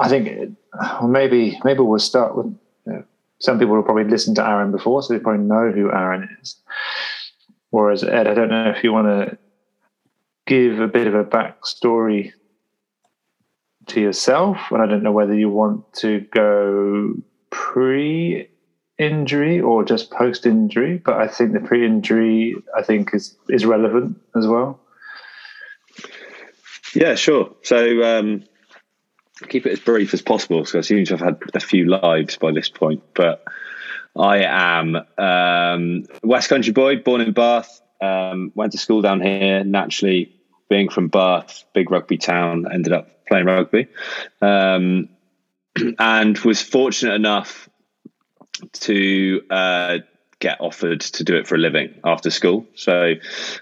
I think maybe maybe we'll start with. You know, some people will probably listen to Aaron before, so they probably know who Aaron is. Whereas Ed, I don't know if you want to give a bit of a backstory to yourself, and I don't know whether you want to go pre injury or just post injury, but I think the pre injury I think is is relevant as well. Yeah, sure. So um, keep it as brief as possible. because I seem to have had a few lives by this point, but I am um, West Country boy, born in Bath. Um, went to school down here. Naturally, being from Bath, big rugby town, ended up playing rugby, um, and was fortunate enough to uh, get offered to do it for a living after school. So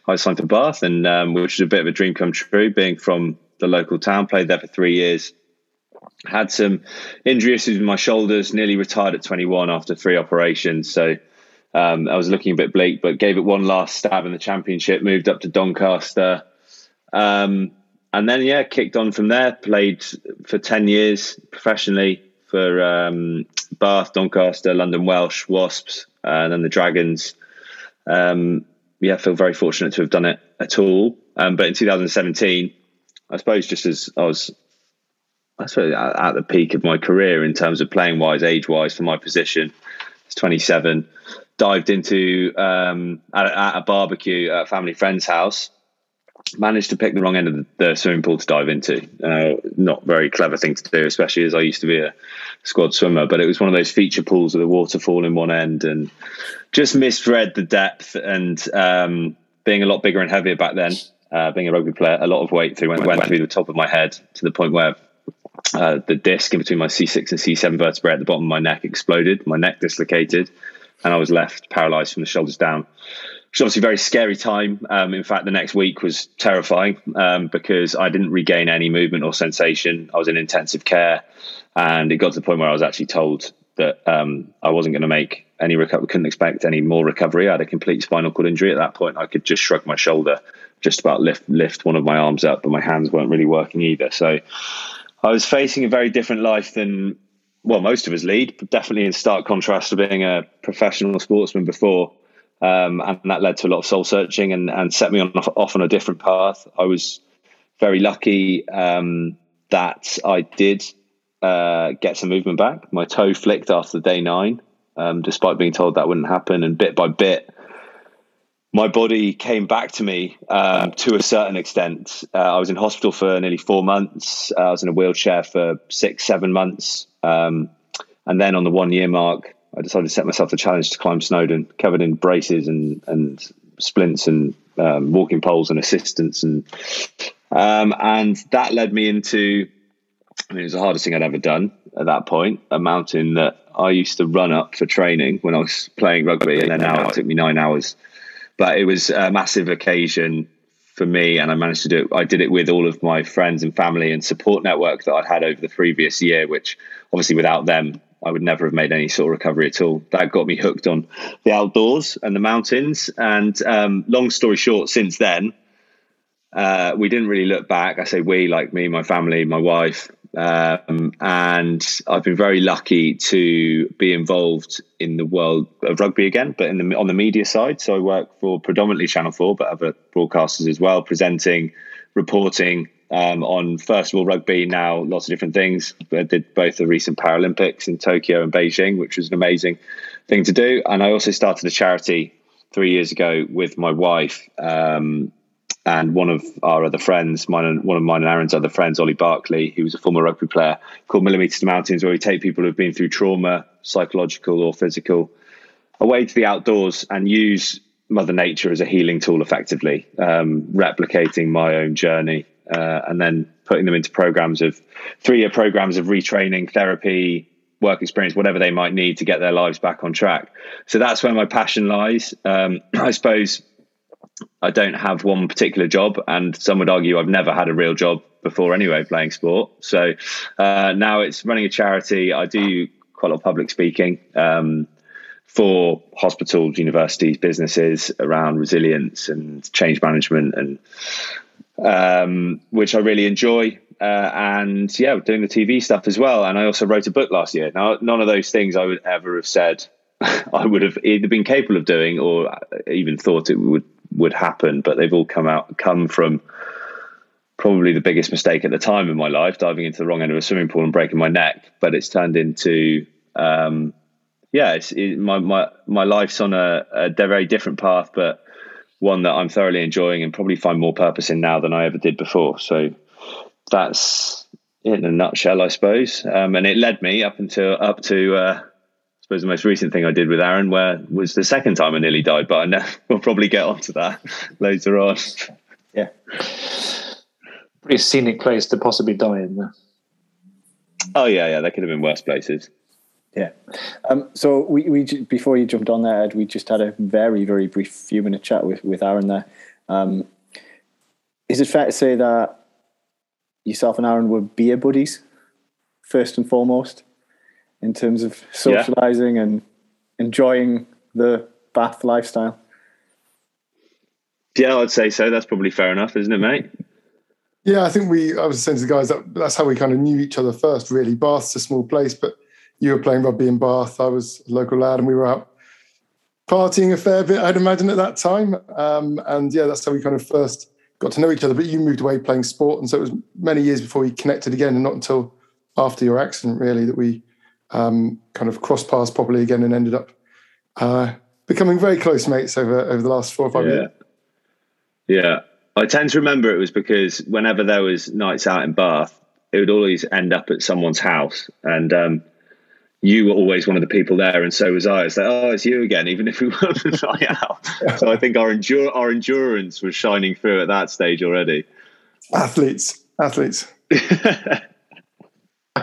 I signed for Bath, and um, which was a bit of a dream come true. Being from the local town, played there for three years. Had some injury issues with my shoulders. Nearly retired at 21 after three operations. So um, I was looking a bit bleak, but gave it one last stab in the championship. Moved up to Doncaster. Um, and then yeah, kicked on from there. Played for ten years professionally for um, Bath, Doncaster, London Welsh, Wasps, uh, and then the Dragons. Um, yeah, I feel very fortunate to have done it at all. Um, but in 2017, I suppose just as I was, I suppose at, the peak of my career in terms of playing wise, age wise for my position, it's 27. Dived into um, at, at, a barbecue at a family friend's house managed to pick the wrong end of the, swimming pool to dive into. Uh, not very clever thing to do, especially as I used to be a squad swimmer. But it was one of those feature pools with a waterfall in one end, and just misread the depth. And um, being a lot bigger and heavier back then, uh, being a rugby player, a lot of weight through went, went through the top of my head to the point where uh, the disc in between my C6 and C7 vertebrae at the bottom of my neck exploded. My neck dislocated, and I was left paralyzed from the shoulders down It was obviously a very scary time. Um, in fact, the next week was terrifying um, because I didn't regain any movement or sensation. I was in intensive care, and it got to the point where I was actually told that um, I wasn't going to make any recovery. Couldn't expect any more recovery. I had a complete spinal cord injury at that point. I could just shrug my shoulder, just about lift lift one of my arms up, but my hands weren't really working either. So I was facing a very different life than well most of us lead. Definitely in stark contrast to being a professional sportsman before. Um, and that led to a lot of soul searching and, and set me on off on a different path. I was very lucky um, that I did uh, get some movement back. My toe flicked after day nine, um, despite being told that wouldn't happen. And bit by bit, my body came back to me um, to a certain extent. Uh, I was in hospital for nearly four months. Uh, I was in a wheelchair for six, seven months. Um, and then on the one year mark, I decided to set myself the challenge to climb Snowdon, covered in braces and and splints and um, walking poles and assistance, and um, and that led me into. I mean, it was the hardest thing I'd ever done at that point. A mountain that I used to run up for training when I was playing rugby, and then now it took me nine hours. But it was a massive occasion for me, and I managed to do it. I did it with all of my friends and family and support network that I'd had over the previous year, which obviously without them I would never have made any sort of recovery at all. That got me hooked on the outdoors and the mountains. And um, long story short, since then, uh, we didn't really look back. I say we, like me, my family, my wife. Um, and I've been very lucky to be involved in the world of rugby again, but in the, on the media side. So I work for predominantly Channel 4, but other broadcasters as well, presenting, reporting, um, on first of all rugby. Now lots of different things. I did both the recent Paralympics in Tokyo and Beijing, which was an amazing thing to do. And I also started a charity three years ago with my wife um, and one of our other friends, mine and one of mine and Aaron's other friends, Ollie Barkley, who was a former rugby player, called Millimeters to Mountains, where we take people who've been through trauma, psychological or physical, away to the outdoors and use Mother Nature as a healing tool effectively, um, replicating my own journey uh, and then putting them into programs of three year programs of retraining, therapy, work experience, whatever they might need to get their lives back on track. So that's where my passion lies. Um, I suppose I don't have one particular job, and some would argue I've never had a real job before anyway, playing sport. So uh, now it's running a charity. I do quite a lot of public speaking. Um, for hospitals, universities, businesses around resilience and change management and um, which I really enjoy. uh, and yeah, doing the TV stuff as well. And I also wrote a book last year. Now, none of those things I would ever have said I would have either been capable of doing or even thought it would would happen. But they've all come out come from probably the biggest mistake at the time in my life, diving into the wrong end of a swimming pool and breaking my neck. But it's turned into um, yeah, it's it, my my my life's on a, a very different path, but one that I'm thoroughly enjoying and probably find more purpose in now than I ever did before. So that's in a nutshell, I suppose. Um, and it led me up until up to uh, suppose the most recent thing I did with Aaron, where was the second time I nearly died. But I know we'll probably get onto that later on. Yeah, pretty scenic place to possibly die in. There. Oh yeah, yeah, there could have been worse places. Yeah. Um, so we, we before you jumped on there, Ed, we just had a very very brief few minute chat with with Aaron there. Um, is it fair to say that yourself and Aaron were beer buddies first and foremost in terms of socializing yeah. and enjoying the Bath lifestyle? Yeah, I'd say so. That's probably fair enough, isn't it, mate? Yeah, I think we. I was saying to the guys that that's how we kind of knew each other first. Really, Bath's a small place, but you were playing rugby in Bath. I was a local lad, and we were out partying a fair bit. I'd imagine at that time, um, and yeah, that's how we kind of first got to know each other. But you moved away playing sport, and so it was many years before we connected again, and not until after your accident really that we um, kind of crossed paths properly again and ended up uh, becoming very close mates over over the last four or five yeah. years. Yeah, I tend to remember it was because whenever there was nights out in Bath, it would always end up at someone's house, and um, you were always one of the people there, and so was I. It's like, oh, it's you again, even if we weren't a night out. so I think our endure our endurance was shining through at that stage already. Athletes, athletes. I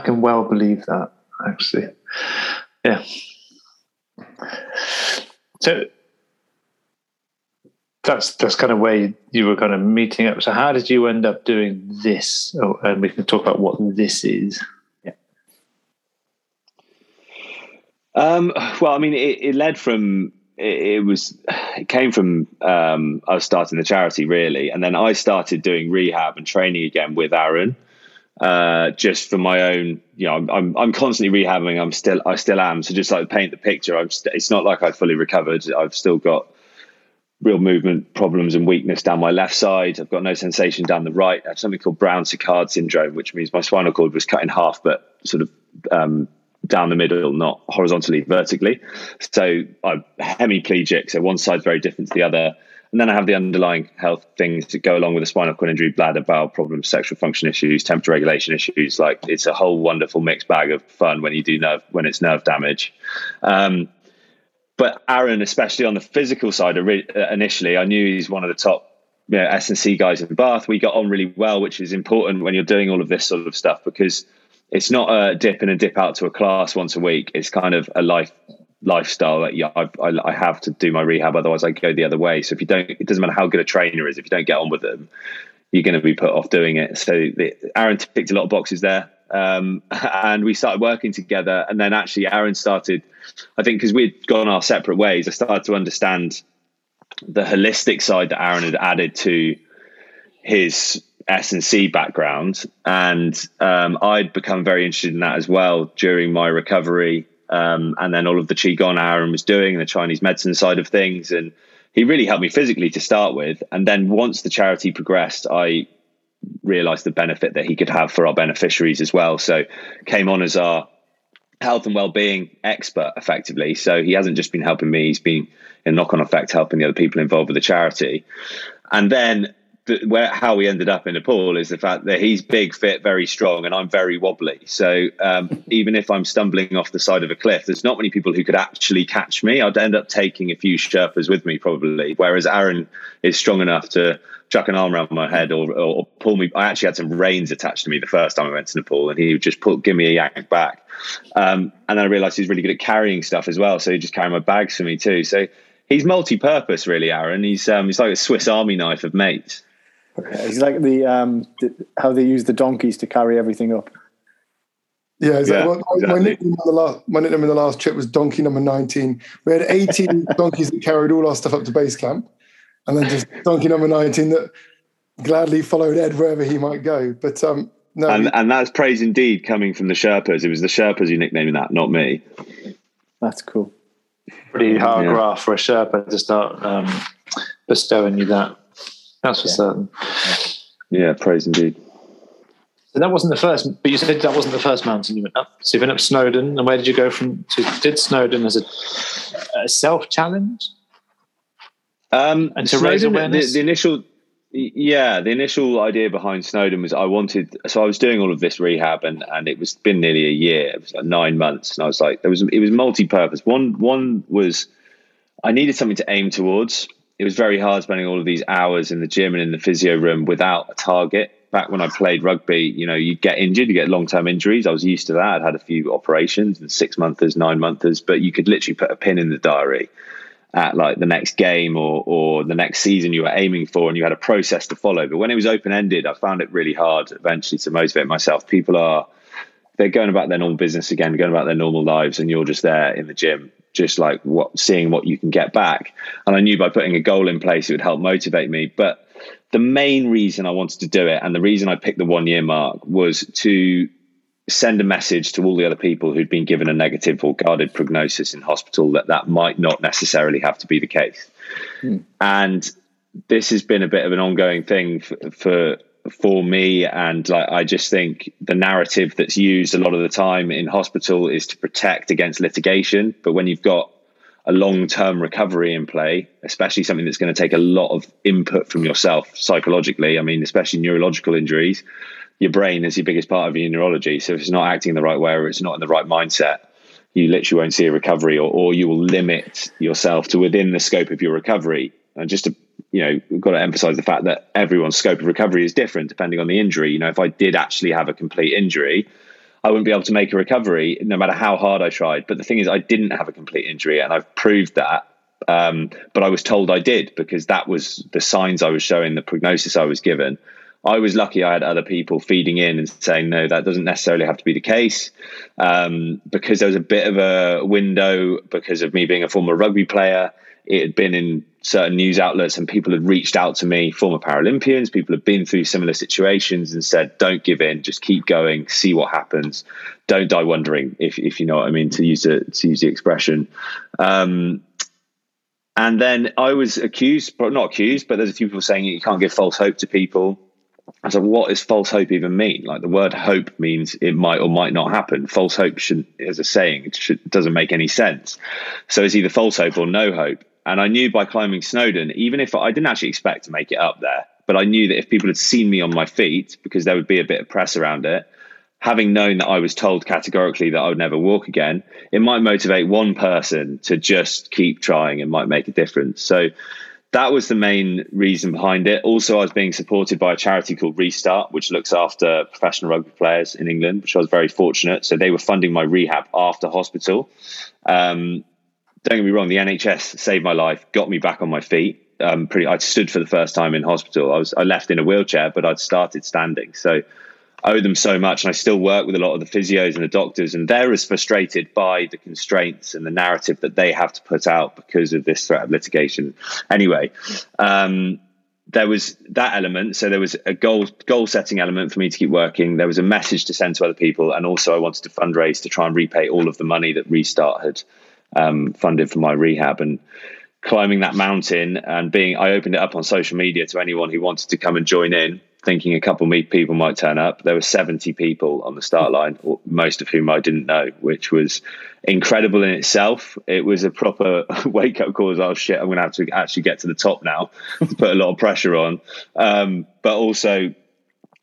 can well believe that, actually. Yeah. So that's that's kind of where you, were kind of meeting up. So how did you end up doing this? Oh, and we can talk about what this is. Um, well, I mean, it, it led from it, it, was it came from um, I was starting the charity really, and then I started doing rehab and training again with Aaron, uh, just for my own. You know, I'm, I'm, I'm constantly rehabbing. I'm still I still am. So just like paint the picture, I'm st- it's not like I've fully recovered. I've still got real movement problems and weakness down my left side. I've got no sensation down the right. I have something called Brown-Séquard syndrome, which means my spinal cord was cut in half, but sort of um, down the middle, not horizontally, vertically. So I'm hemiplegic. So one side's very different to the other. And then I have the underlying health things that go along with a spinal cord injury, bladder, bowel problems, sexual function issues, temperature regulation issues. Like it's a whole wonderful mixed bag of fun when you do nerve, when it's nerve damage. Um, but Aaron, especially on the physical side, initially, I knew he's one of the top you know, S&C guys in Bath. We got on really well, which is important when you're doing all of this sort of stuff because – it's not a dip in and dip out to a class once a week. It's kind of a life lifestyle that yeah, I, I, I, have to do my rehab. Otherwise, I go the other way. So if you don't, it doesn't matter how good a trainer is. If you don't get on with them, you're going to be put off doing it. So the, Aaron ticked a lot of boxes there, um, and we started working together. And then actually, Aaron started. I think because we'd gone our separate ways, I started to understand the holistic side that Aaron had added to his S and C background, and um, I'd become very interested in that as well during my recovery, um, and then all of the qigong Aaron was doing, the Chinese medicine side of things, and he really helped me physically to start with. And then once the charity progressed, I realized the benefit that he could have for our beneficiaries as well. So came on as our health and well-being expert effectively so he hasn't just been helping me he's been in knock-on effect helping the other people involved with the charity and then the, where how we ended up in Nepal is the fact that he's big, fit, very strong, and I'm very wobbly. So um, even if I'm stumbling off the side of a cliff, there's not many people who could actually catch me. I'd end up taking a few Sherpas with me probably. Whereas Aaron is strong enough to chuck an arm around my head or, or, pull me. I actually had some reins attached to me the first time I went to Nepal, and he would just pull, give me a yank back. Um, and then I realized he's really good at carrying stuff as well. So he just carried my bags for me too. So he's multi-purpose, really, Aaron. He's um, he's like a Swiss Army knife of mates. Okay. It's like the, um, the, how they use the donkeys to carry everything up. Yeah, exactly. yeah well, exactly. My, nickname in the last, my nickname in the last trip was Donkey Number 19. We had 18 donkeys that carried all our stuff up to base camp, and then just Donkey Number 19 that gladly followed Ed wherever he might go. But um, no, and and that's praise indeed coming from the Sherpas. It was the Sherpas who nicknamed that, not me. That's cool. Pretty hard Yeah. graft for a Sherpa to start um, bestowing you that. That's for Yeah. certain. Yeah, praise indeed. So that wasn't the first, but you said that wasn't the first mountain you went up. So you went up Snowdon, and where did you go from? To, did Snowdon as a, a self challenge? Um, And to raise Snowdon, the, awareness? the initial, yeah, the initial idea behind Snowdon was I wanted. So I was doing all of this rehab, and and it was been nearly a year. It was like nine months, and I was like, there was it was multi-purpose. One one was I needed something to aim towards. It was very hard spending all of these hours in the gym and in the physio room without a target. Back when I played rugby, you know, you get injured, you get long term injuries. I was used to that. I'd had a few operations and six monthers, nine monthers, but you could literally put a pin in the diary at like the next game or or the next season you were aiming for and you had a process to follow but when it was open ended i found it really hard eventually to motivate myself people are they're going about their normal business again going about their normal lives and you're just there in the gym just like what seeing what you can get back. And i knew by putting a goal in place it would help motivate me. But the main reason i wanted to do it and the reason i picked the one year mark was to send a message to all the other people who'd been given a negative or guarded prognosis in hospital that that might not necessarily have to be the case. Hmm. And this has been a bit of an ongoing thing for, for for me and like I just think the narrative that's used a lot of the time in hospital is to protect against litigation but when you've got a long-term recovery in play especially something that's going to take a lot of input from yourself psychologically I mean especially neurological injuries your brain is your biggest part of your neurology. So if it's not acting in the right way or it's not in the right mindset, you literally won't see a recovery or, or you will limit yourself to within the scope of your recovery. And just to, you know, we've got to emphasize the fact that everyone's scope of recovery is different depending on the injury. You know, if I did actually have a complete injury, I wouldn't be able to make a recovery no matter how hard I tried. But the thing is, I didn't have a complete injury and I've proved that. Um, but I was told I did because that was the signs I was showing, the prognosis I was given. I was lucky I had other people feeding in and saying, no, that doesn't necessarily have to be the case. Um, because there was a bit of a window because of me being a former rugby player. It had been in certain news outlets and people had reached out to me, former Paralympians, people had been through similar situations and said, don't give in, just keep going, see what happens. Don't die wondering, if, if you know what I mean, to use, the to use the expression. Um, and then I was accused, not accused, but there's a few people saying you can't give false hope to people. I said, what does false hope even mean? Like the word hope means it might or might not happen. False hope should, as a saying, it should, doesn't make any sense. So it's either false hope or no hope. And I knew by climbing Snowdon, even if I didn't actually expect to make it up there, but I knew that if people had seen me on my feet, because there would be a bit of press around it, having known that I was told categorically that I would never walk again, it might motivate one person to just keep trying and might make a difference. So that was the main reason behind it. Also, I was being supported by a charity called Restart, which looks after professional rugby players in England, which I was very fortunate. So they were funding my rehab after hospital. Um, don't get me wrong, the NHS saved my life, got me back on my feet. Um, pretty, I stood for the first time in hospital. I was I left in a wheelchair, but I'd started standing. So I owe them so much, and I still work with a lot of the physios and the doctors, and they're as frustrated by the constraints and the narrative that they have to put out because of this threat of litigation. Anyway, um, there was that element. So there was a goal goal setting element for me to keep working. There was a message to send to other people, and also I wanted to fundraise to try and repay all of the money that Restart had um, funded for my rehab and climbing that mountain and being I opened it up on social media to anyone who wanted to come and join in thinking a couple of people might turn up. There were 70 people on the start line most of whom I didn't know which was incredible in itself. It was a proper wake up call as oh shit I'm going to have to actually get to the top now to put a lot of pressure on. Um, but also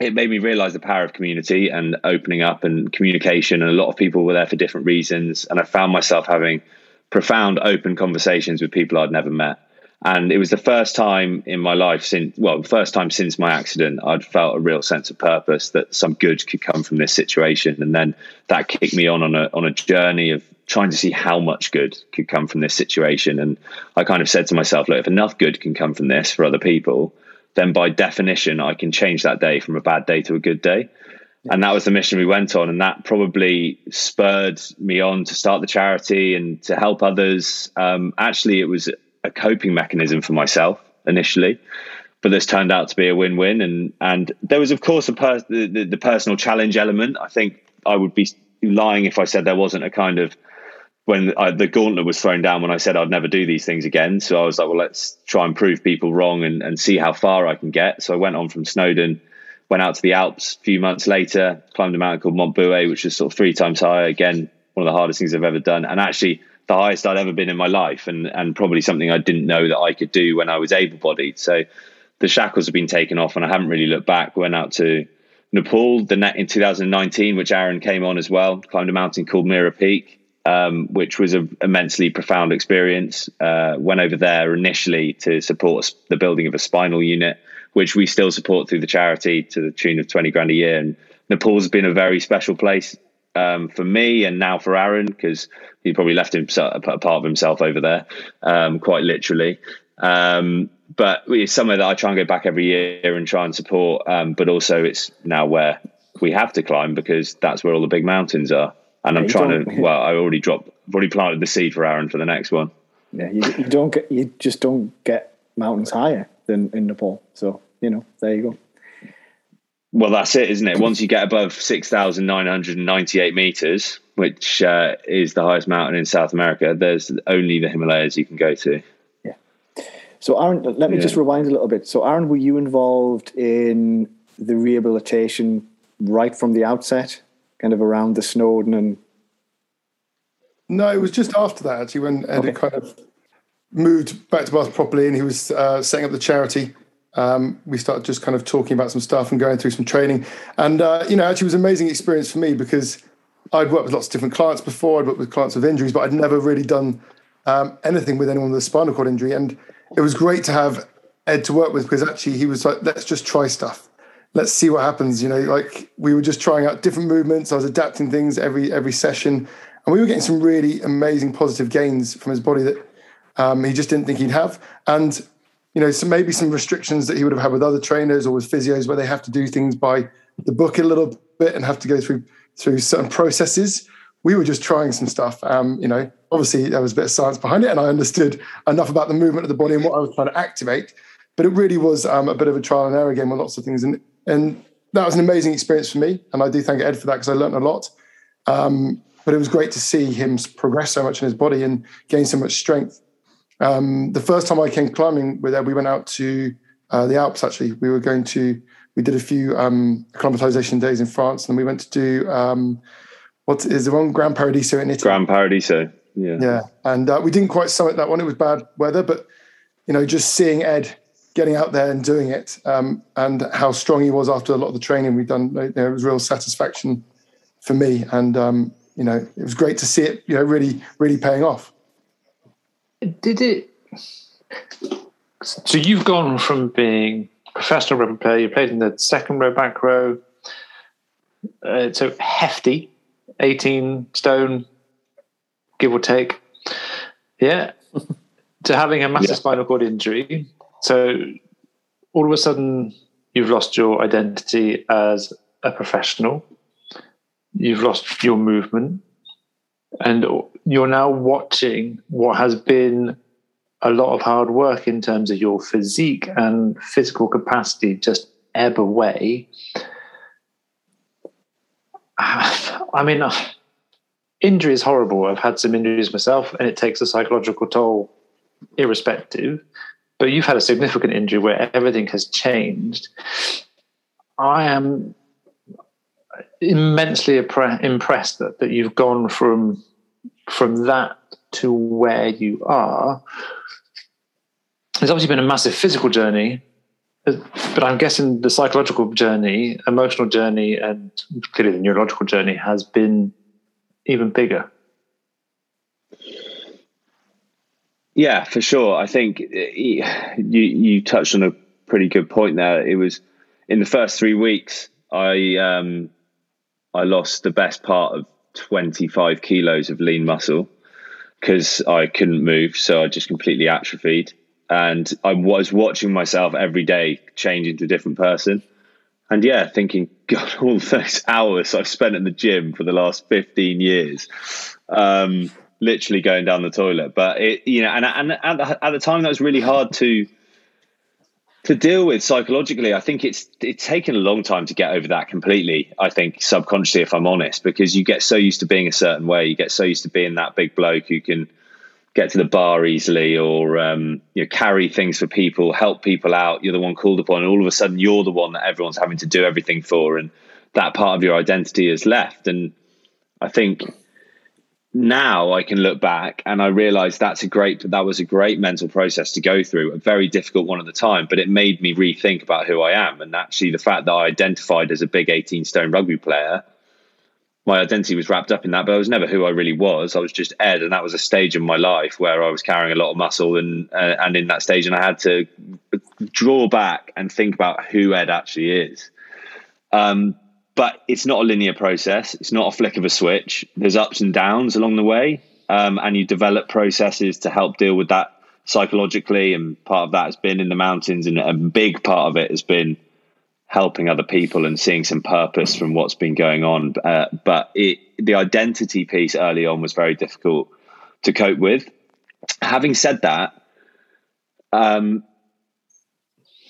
it made me realize the power of community and opening up and communication and a lot of people were there for different reasons and I found myself having profound open conversations with people I'd never met. And it was the first time in my life since, well, first time since my accident, I'd felt a real sense of purpose that some good could come from this situation. And then that kicked me on on a, on a journey of trying to see how much good could come from this situation. And I kind of said to myself, look, if enough good can come from this for other people, then by definition, I can change that day from a bad day to a good day and that was the mission we went on and that probably spurred me on to start the charity and to help others um, actually it was a coping mechanism for myself initially but this turned out to be a win-win. And and there was, of course, a per- the, the, the personal challenge element. I think I would be lying if I said there wasn't a kind of when I, the gauntlet was thrown down when I said I'd never do these things again. So I was like, well, let's try and prove people wrong and, and see how far I can get. So I went on from Snowdon, went out to the Alps a few months later, climbed a mountain called Mont Bouet, which is sort of three times higher. Again, one of the hardest things I've ever done. And actually, the highest I'd ever been in my life, and and probably something I didn't know that I could do when I was able bodied. So the shackles have been taken off, and I haven't really looked back. Went out to Nepal the in 2019, which Aaron came on as well. Climbed a mountain called Mera Peak, um, which was an immensely profound experience. Uh, went over there initially to support the building of a spinal unit, which we still support through the charity to the tune of 20 grand a year. And Nepal's been a very special place um, for me and now for Aaron because he probably left himself a part of himself over there, um, quite literally. Um, but it's somewhere that I try and go back every year and try and support. Um, but also, it's now where we have to climb because that's where all the big mountains are. And I'm trying to. Well, I already dropped, already planted the seed for Aaron for the next one. Yeah, you, you don't get, you just don't get mountains higher than in Nepal. So you know, there you go. Well, that's it, isn't it? Once you get above six thousand nine hundred and ninety-eight meters, which uh, is the highest mountain in South America, there's only the Himalayas you can go to. Yeah. So, Aaron, let me yeah. just rewind a little bit. So, Aaron, were you involved in the rehabilitation right from the outset, kind of around the Snowdon and? No, it was just after that actually when Ed okay. kind of moved back to Bath properly, and he was uh, setting up the charity. Um, we started just kind of talking about some stuff and going through some training, and uh, you know, actually, it was an amazing experience for me because I'd worked with lots of different clients before. I'd worked with clients with injuries, but I'd never really done um, anything with anyone with a spinal cord injury, and it was great to have Ed to work with because actually he was like, let's just try stuff. Let's see what happens. You know, like we were just trying out different movements. I was adapting things every every session, and we were getting some really amazing positive gains from his body that um, he just didn't think he'd have. And you know, so maybe some restrictions that he would have had with other trainers or with physios, where they have to do things by the book a little bit and have to go through through certain processes. We were just trying some stuff. Um, you know, obviously there was a bit of science behind it and I understood enough about the movement of the body and what I was trying to activate. But it really was um, a bit of a trial and error game with lots of things. And, and that was an amazing experience for me. And I do thank Ed for that because I learned a lot. Um, but it was great to see him progress so much in his body and gain so much strength. Um, the first time I came climbing with Ed, we went out to uh, the Alps actually. We were going to, we did a few um, acclimatization days in France and we went to do, um, what is the one? Gran Paradiso in Italy. Grand Paradiso. Yeah. Yeah. And uh, we didn't quite summit that one. It was bad weather, but, you know, just seeing Ed getting out there and doing it um, and how strong he was after a lot of the training we'd done, you know, it was real satisfaction for me. And, um, you know, it was great to see it, you know, really, really paying off. Did it? So you've gone from being professional rugby player, you played in the second row, back row, uh, so hefty, 18 stone, give or take. Yeah. to having a massive yeah. spinal cord injury. So all of a sudden, you've lost your identity as a professional. You've lost your movement. And you're now watching what has been a lot of hard work in terms of your physique and physical capacity just ebb away. I mean, injury is horrible. I've had some injuries myself, and it takes a psychological toll, irrespective. But you've had a significant injury where everything has changed. I am immensely impressed that, that you've gone from from that to where you are. It's obviously been a massive physical journey, but I'm guessing the psychological journey, emotional journey, and clearly the neurological journey has been even bigger. Yeah, for sure. I think uh, you you touched on a pretty good point there. It was in the first three weeks. I um, I lost the best part of twenty five kilos of lean muscle because I couldn't move, so I just completely atrophied. And I was watching myself every day change into a different person and yeah, thinking, God, all those hours I've spent in the gym for the last 15 years, um, literally going down the toilet. But it, you know, and, and at, the, at the time that was really hard to, to deal with psychologically, I think it's it's taken a long time to get over that completely. I think subconsciously, if I'm honest, because you get so used to being a certain way, you get so used to being that big bloke who can get to the bar easily or um, you know carry things for people, help people out. You're the one called upon, and all of a sudden you're the one that everyone's having to do everything for, and that part of your identity is left. And I think now I can look back and I realize that's a great that was a great mental process to go through, a very difficult one at the time, but it made me rethink about who I am. And actually the fact that I identified as a big 18 stone rugby player, my identity was wrapped up in that, but I was never who I really was. I was just Ed, and that was a stage in my life where I was carrying a lot of muscle, and uh, and in that stage, and I had to draw back and think about who Ed actually is. Um, but it's not a linear process. It's not a flick of a switch. There's ups and downs along the way, um, and you develop processes to help deal with that psychologically. And part of that has been in the mountains, and a big part of it has been helping other people and seeing some purpose from what's been going on. Uh, but it, the identity piece early on was very difficult to cope with. Having said that, um,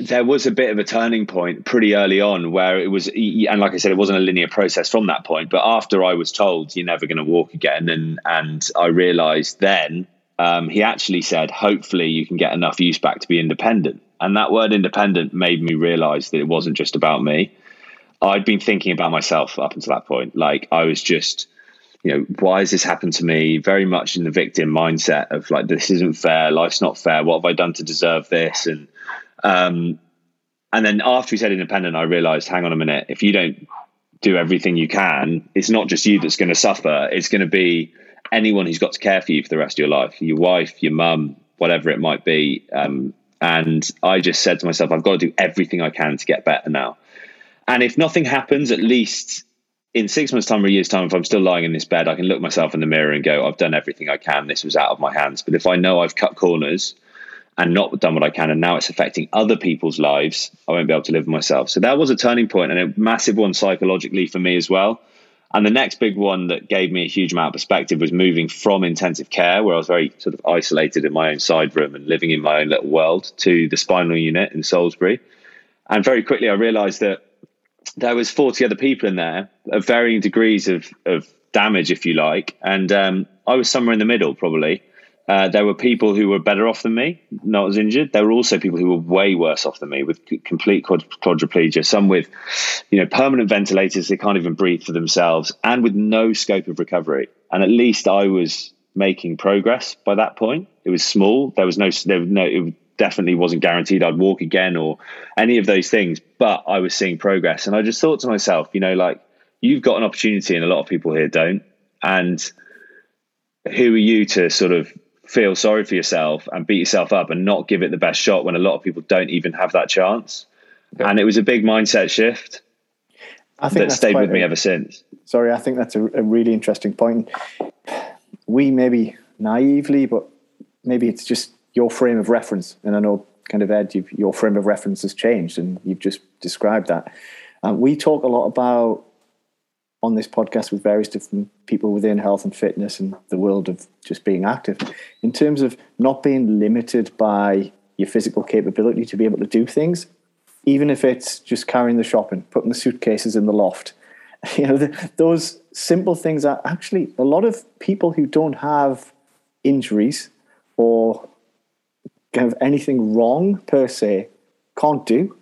there was a bit of a turning point pretty early on where it was and like i said it wasn't a linear process from that point but after i was told you're never going to walk again and and i realized then um, he actually said hopefully you can get enough use back to be independent. And that word independent made me realize that it wasn't just about me. I'd been thinking about myself up until that point. Like i was just you know why has this happened to me? Very much in the victim mindset of like this isn't fair. Life's not fair. What have i done to deserve this? And um, and then after he said independent, I realized, hang on a minute, if you don't do everything you can, it's not just you that's going to suffer. It's going to be anyone who's got to care for you for the rest of your life, your wife, your mum, whatever it might be. Um, and I just said to myself, I've got to do everything I can to get better now. And if nothing happens, at least in six months' time or a year's time, if I'm still lying in this bed, I can look myself in the mirror and go, I've done everything I can. This was out of my hands. But if I know I've cut corners, and not done what I can, and now it's affecting other people's lives, I won't be able to live myself. So that was a turning point and a massive one psychologically for me as well. And the next big one that gave me a huge amount of perspective was moving from intensive care, where I was very sort of isolated in my own side room and living in my own little world, to the spinal unit in Salisbury. And very quickly, I realized that there was 40 other people in there of varying degrees of, of damage, if you like. And um, I was somewhere in the middle, probably. Uh, there were people who were better off than me, not as injured. There were also people who were way worse off than me with complete quadriplegia, some with, you know, permanent ventilators. They can't even breathe for themselves and with no scope of recovery. And at least I was making progress by that point. It was small. There was no, there was no, it definitely wasn't guaranteed I'd walk again or any of those things, but I was seeing progress. And I just thought to myself, you know, like you've got an opportunity and a lot of people here don't. And who are you to sort of feel sorry for yourself and beat yourself up and not give it the best shot when a lot of people don't even have that chance. Okay. And it was a big mindset shift I think that stayed with me a, ever since. Sorry, I think that's a, a really interesting point. We maybe naively, but maybe it's just your frame of reference. And I know, kind of Ed, your frame of reference has changed, and you've just described that. Uh, we talk a lot about on this podcast with various different people within health and fitness and the world of just being active in terms of not being limited by your physical capability to be able to do things even if it's just carrying the shopping putting the suitcases in the loft. You know the, those simple things are actually a lot of people who don't have injuries or of anything wrong per se can't do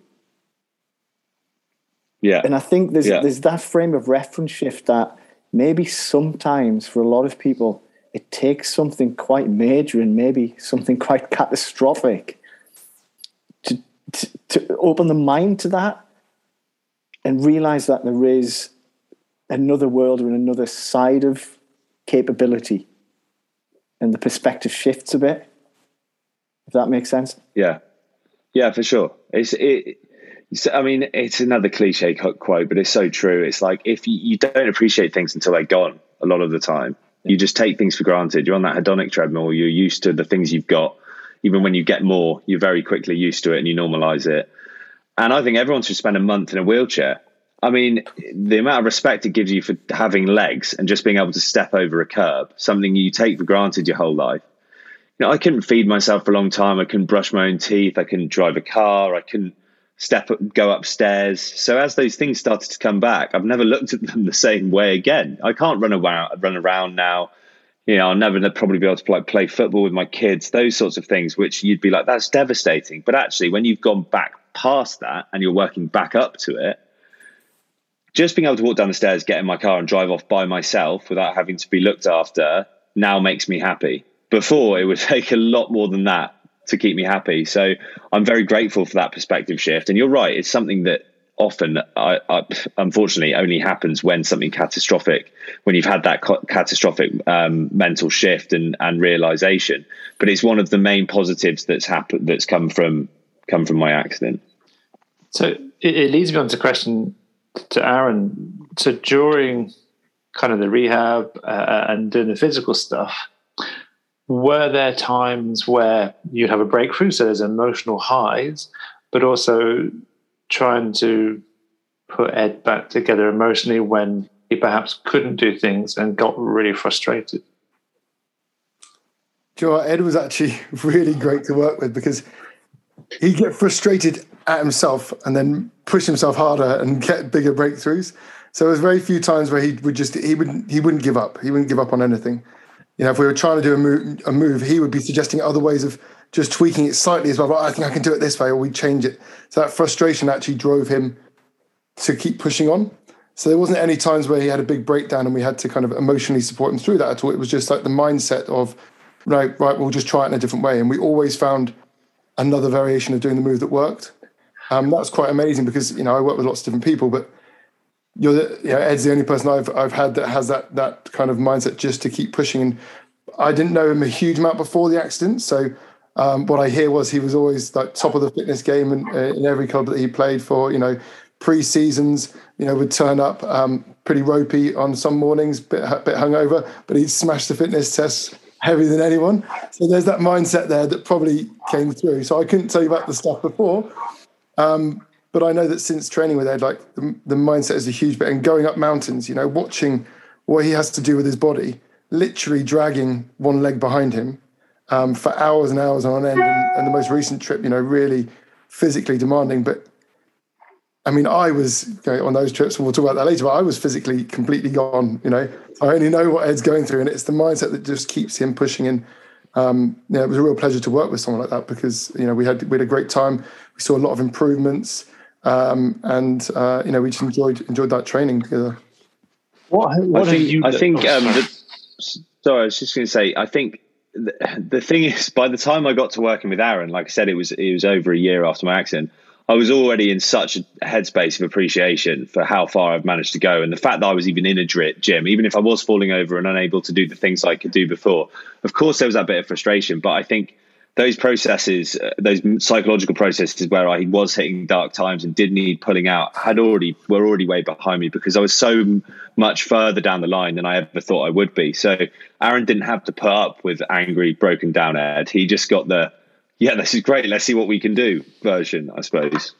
yeah. And I think there's yeah. there's that frame of reference shift that maybe sometimes for a lot of people it takes something quite major and maybe something quite catastrophic to, to, to open the mind to that and realize that there is another world or another side of capability and the perspective shifts a bit if that makes sense yeah yeah for sure it's it I mean, it's another cliche quote, but it's so true. It's like if you, you don't appreciate things until they're gone, a lot of the time, you just take things for granted. You're on that hedonic treadmill. You're used to the things you've got. Even when you get more, you're very quickly used to it and you normalize it. And I think everyone should spend a month in a wheelchair. I mean, the amount of respect it gives you for having legs and just being able to step over a curb, something you take for granted your whole life. you know, I couldn't feed myself for a long time. I couldn't brush my own teeth. I couldn't drive a car. I couldn't step up, go upstairs. So as those things started to come back, I've never looked at them the same way again. I can't run around, run around now. You know, I'll never probably be able to play, play football with my kids. Those sorts of things, which you'd be like, that's devastating. But actually, when you've gone back past that and you're working back up to it, just being able to walk down the stairs, get in my car, and drive off by myself without having to be looked after now makes me happy before it would take a lot more than that to keep me happy. So I'm very grateful for that perspective shift. And you're right, it's something that often, I, I, unfortunately, only happens when something catastrophic, when you've had that catastrophic um, mental shift and, and realization. But it's one of the main positives that's happened, that's come from come from my accident. So it, it leads me on to question to Aaron. So during kind of the rehab uh, and doing the physical stuff, were there times where you'd have a breakthrough? So there's emotional highs, but also trying to put Ed back together emotionally when he perhaps couldn't do things and got really frustrated. Joe, Ed was actually really great to work with because he'd get frustrated at himself and then push himself harder and get bigger breakthroughs. So there was very few times where he would just he would he wouldn't give up. He wouldn't give up on anything. You know, if we were trying to do a move, a move, he would be suggesting other ways of just tweaking it slightly as well. But I think I can do it this way, or we change it. So that frustration actually drove him to keep pushing on. So there wasn't any times where he had a big breakdown and we had to kind of emotionally support him through that at all. It was just like the mindset of, right, right, we'll just try it in a different way. And we always found another variation of doing the move that worked. Um, that's quite amazing because you know I work with lots of different people, but you're the, you know, Ed's the only person I've I've had that has that that kind of mindset just to keep pushing. And I didn't know him a huge amount before the accident, so um, what I hear was he was always like top of the fitness game in, uh, in every club that he played for. You know, pre seasons, you know, would turn up um, pretty ropey on some mornings, bit bit hungover, but he'd smash the fitness tests heavier than anyone. So there's that mindset there that probably came through. So I couldn't tell you about the stuff before. Um, but I know that since training with Ed, like the, the mindset is a huge bit. And going up mountains, you know, watching what he has to do with his body, literally dragging one leg behind him um, for hours and hours on end. And, and, the most recent trip, you know, really physically demanding. But I mean, I was on those trips, we'll talk about that later, but I was physically completely gone, you know. I only know what Ed's going through, and it's the mindset that just keeps him pushing. And um, you know, it was a real pleasure to work with someone like that because, you know, we had, we had a great time. We saw a lot of improvements. Um, and uh, you know we just enjoyed enjoyed that training together. What, what I think, you? I think. Um, the, sorry, I was just going to say. I think the, the thing is, by the time I got to working with Aaron, like I said, it was it was over a year after my accident. I was already in such a headspace of appreciation for how far I've managed to go, and the fact that I was even in a gym, even if I was falling over and unable to do the things I could do before. Of course, there was that bit of frustration, but I think those processes, uh, those psychological processes where I was hitting dark times and did need pulling out, had already were already way behind me because I was so much further down the line than I ever thought I would be. So Aaron didn't have to put up with angry, broken down Ed. He just got the, yeah, this is great. Let's see what we can do version, I suppose.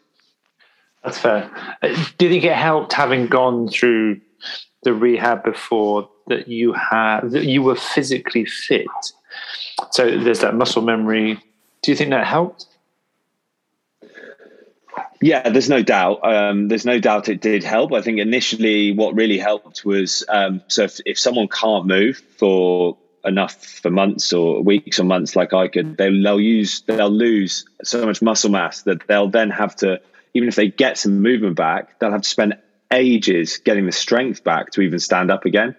That's fair. Uh, do you think it helped having gone through the rehab before that you had that you were physically fit? So there's that muscle memory. Do you think that helped? Yeah, there's no doubt. Um, there's no doubt it did help. I think initially what really helped was um, so if, if someone can't move for enough for months or weeks or months like I could, they'll, they'll use they'll lose so much muscle mass that they'll then have to even if they get some movement back, they'll have to spend ages getting the strength back to even stand up again.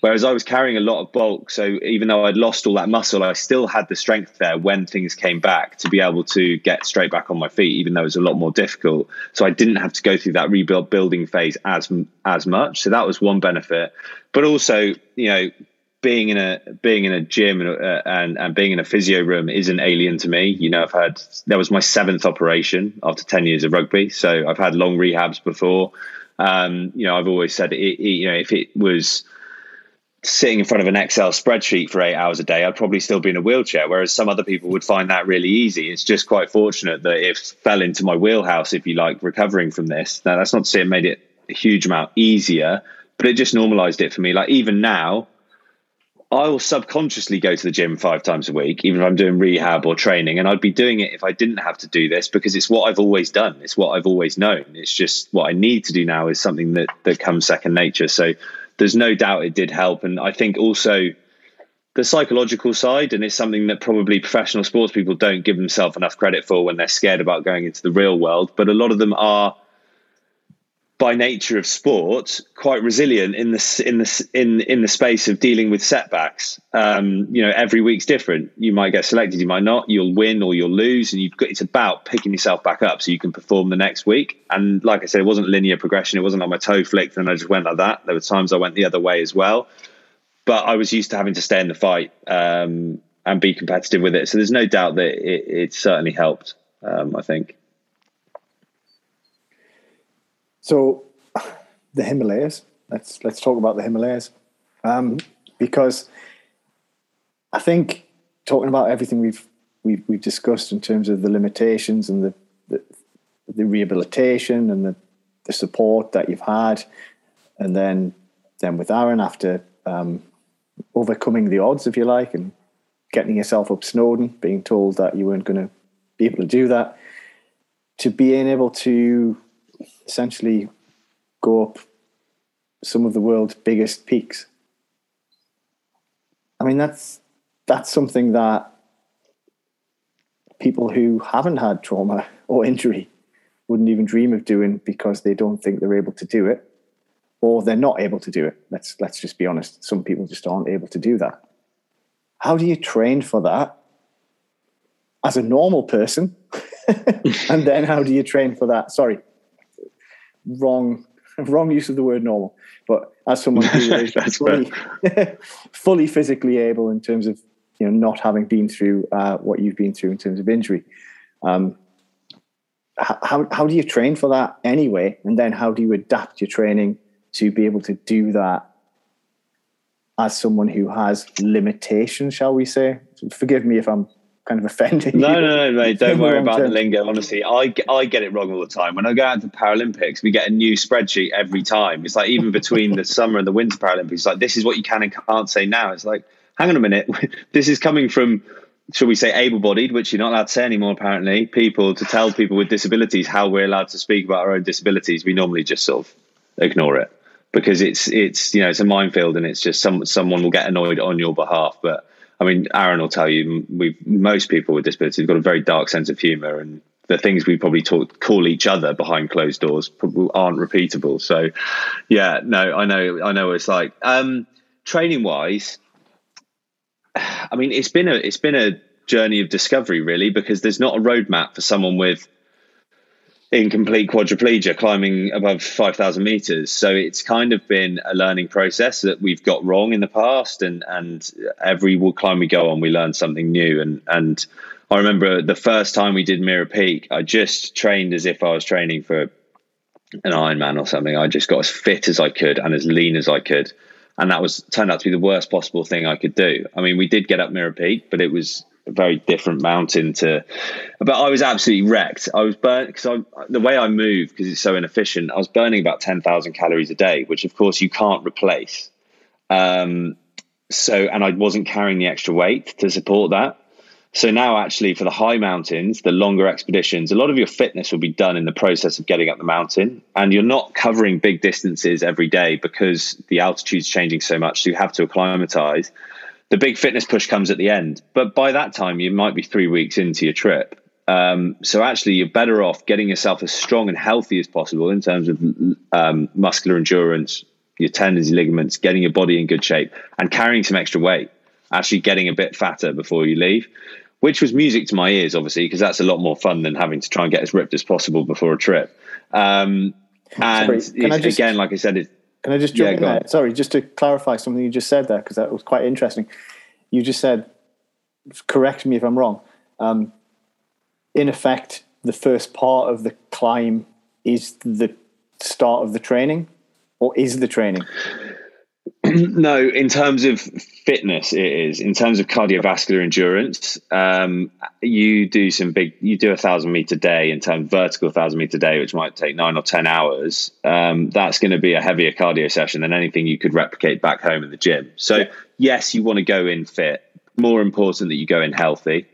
Whereas I was carrying a lot of bulk. So even though I'd lost all that muscle, I still had the strength there when things came back to be able to get straight back on my feet, even though it was a lot more difficult. So I didn't have to go through that rebuild building phase as, as much. So that was one benefit. But also, you know, being in a being in a gym and, uh, and, and being in a physio room isn't alien to me. You know, I've had that was my seventh operation after ten years of rugby, so I've had long rehabs before. Um, you know, I've always said, it, it, you know, if it was sitting in front of an Excel spreadsheet for eight hours a day, I'd probably still be in a wheelchair. Whereas some other people would find that really easy. It's just quite fortunate that it fell into my wheelhouse, if you like, recovering from this. Now, that's not to say it made it a huge amount easier, but it just normalized it for me. Like even now, I will subconsciously go to the gym five times a week, even if I'm doing rehab or training. And I'd be doing it if I didn't have to do this because it's what I've always done. It's what I've always known. It's just what I need to do now is something that that comes second nature. So there's no doubt it did help. And I think also the psychological side, and it's something that probably professional sports people don't give themselves enough credit for when they're scared about going into the real world. But a lot of them are by nature of sport, quite resilient in the in the in in the space of dealing with setbacks. Um, you know, every week's different. You might get selected, you might not. You'll win or you'll lose, and you've got. It's about picking yourself back up so you can perform the next week. And like I said, it wasn't linear progression. It wasn't like my toe flicked and I just went like that. There were times I went the other way as well, but I was used to having to stay in the fight um, and be competitive with it. So there's no doubt that it, it certainly helped. Um, I think. So, the Himalayas. Let's let's talk about the Himalayas, um, because I think talking about everything we've we've we've discussed in terms of the limitations and the the, the rehabilitation and the the support that you've had, and then then with Aaron after um, overcoming the odds, if you like, and getting yourself up Snowdon, being told that you weren't going to be able to do that, to being able to essentially go up some of the world's biggest peaks. I mean, that's that's something that people who haven't had trauma or injury wouldn't even dream of doing because they don't think they're able to do it, or they're not able to do it. Let's let's just be honest. Some people just aren't able to do that. How do you train for that as a normal person? and then how do you train for that? Sorry, wrong wrong use of the word normal, but as someone who is fully, fully physically able in terms of you know not having been through uh, what you've been through in terms of injury, um, how how do you train for that anyway? And then how do you adapt your training to be able to do that as someone who has limitations, shall we say? Forgive me if I'm kind of offending no. No, no, no, mate. Don't worry about term. the lingo. Honestly, I, I get it wrong all the time. When I go out to Paralympics, we get a new spreadsheet every time. It's like even between the summer and the winter Paralympics, like this is what you can and can't say now. It's like, hang on a minute, this is coming from, shall we say, able-bodied, which you're not allowed to say anymore. Apparently, people to tell people with disabilities how we're allowed to speak about our own disabilities. We normally just sort of ignore it because it's it's you know it's a minefield and it's just some someone will get annoyed on your behalf, but I mean, Aaron will tell you, we most people with disabilities have got a very dark sense of humour, and the things we probably talk, call each other behind closed doors aren't repeatable. So, yeah, no, I know, I know. It's like um, training wise. I mean, it's been a it's been a journey of discovery, really, because there's not a roadmap for someone with incomplete quadriplegia climbing above 5,000 meters. So it's kind of been a learning process that we've got wrong in the past. And, and every climb we go on, we learn something new. And, and I remember the first time we did Mera Peak, I just trained as if I was training for an Ironman or something. I just got as fit as I could and as lean as I could. And that was turned out to be the worst possible thing I could do. I mean, we did get up Mera Peak, but it was very different mountain to but i was absolutely wrecked. I was burnt because i the way i move because it's so inefficient i was burning about 10000 calories a day which of course you can't replace. Um, so and i wasn't carrying the extra weight to support that. So now actually for the high mountains the longer expeditions a lot of your fitness will be done in the process of getting up the mountain. And you're not covering big distances every day because the altitude's changing so much so you have to acclimatize the big fitness push comes at the end. But by that time, you might be three weeks into your trip. Um, so actually, you're better off getting yourself as strong and healthy as possible in terms of um, muscular endurance, your tendons, your ligaments, getting your body in good shape, and carrying some extra weight. Actually, getting a bit fatter before you leave, which was music to my ears, obviously, because that's a lot more fun than having to try and get as ripped as possible before a trip. Um, and Sorry, just, again, like I said, it, can I just jump yeah, in there? On. Sorry, just to clarify something you just said there, because that was quite interesting. You just said, correct me if I'm wrong. Um, in effect, the first part of the climb is the start of the training, or is the training? no, in terms of fitness, it is. In terms of cardiovascular endurance, um, you do some big. You do a thousand meter day in terms vertical thousand meter day, which might take nine or ten hours. Um, that's going to be a heavier cardio session than anything you could replicate back home in the gym. So yeah. yes, you want to go in fit. More important that you go in healthy.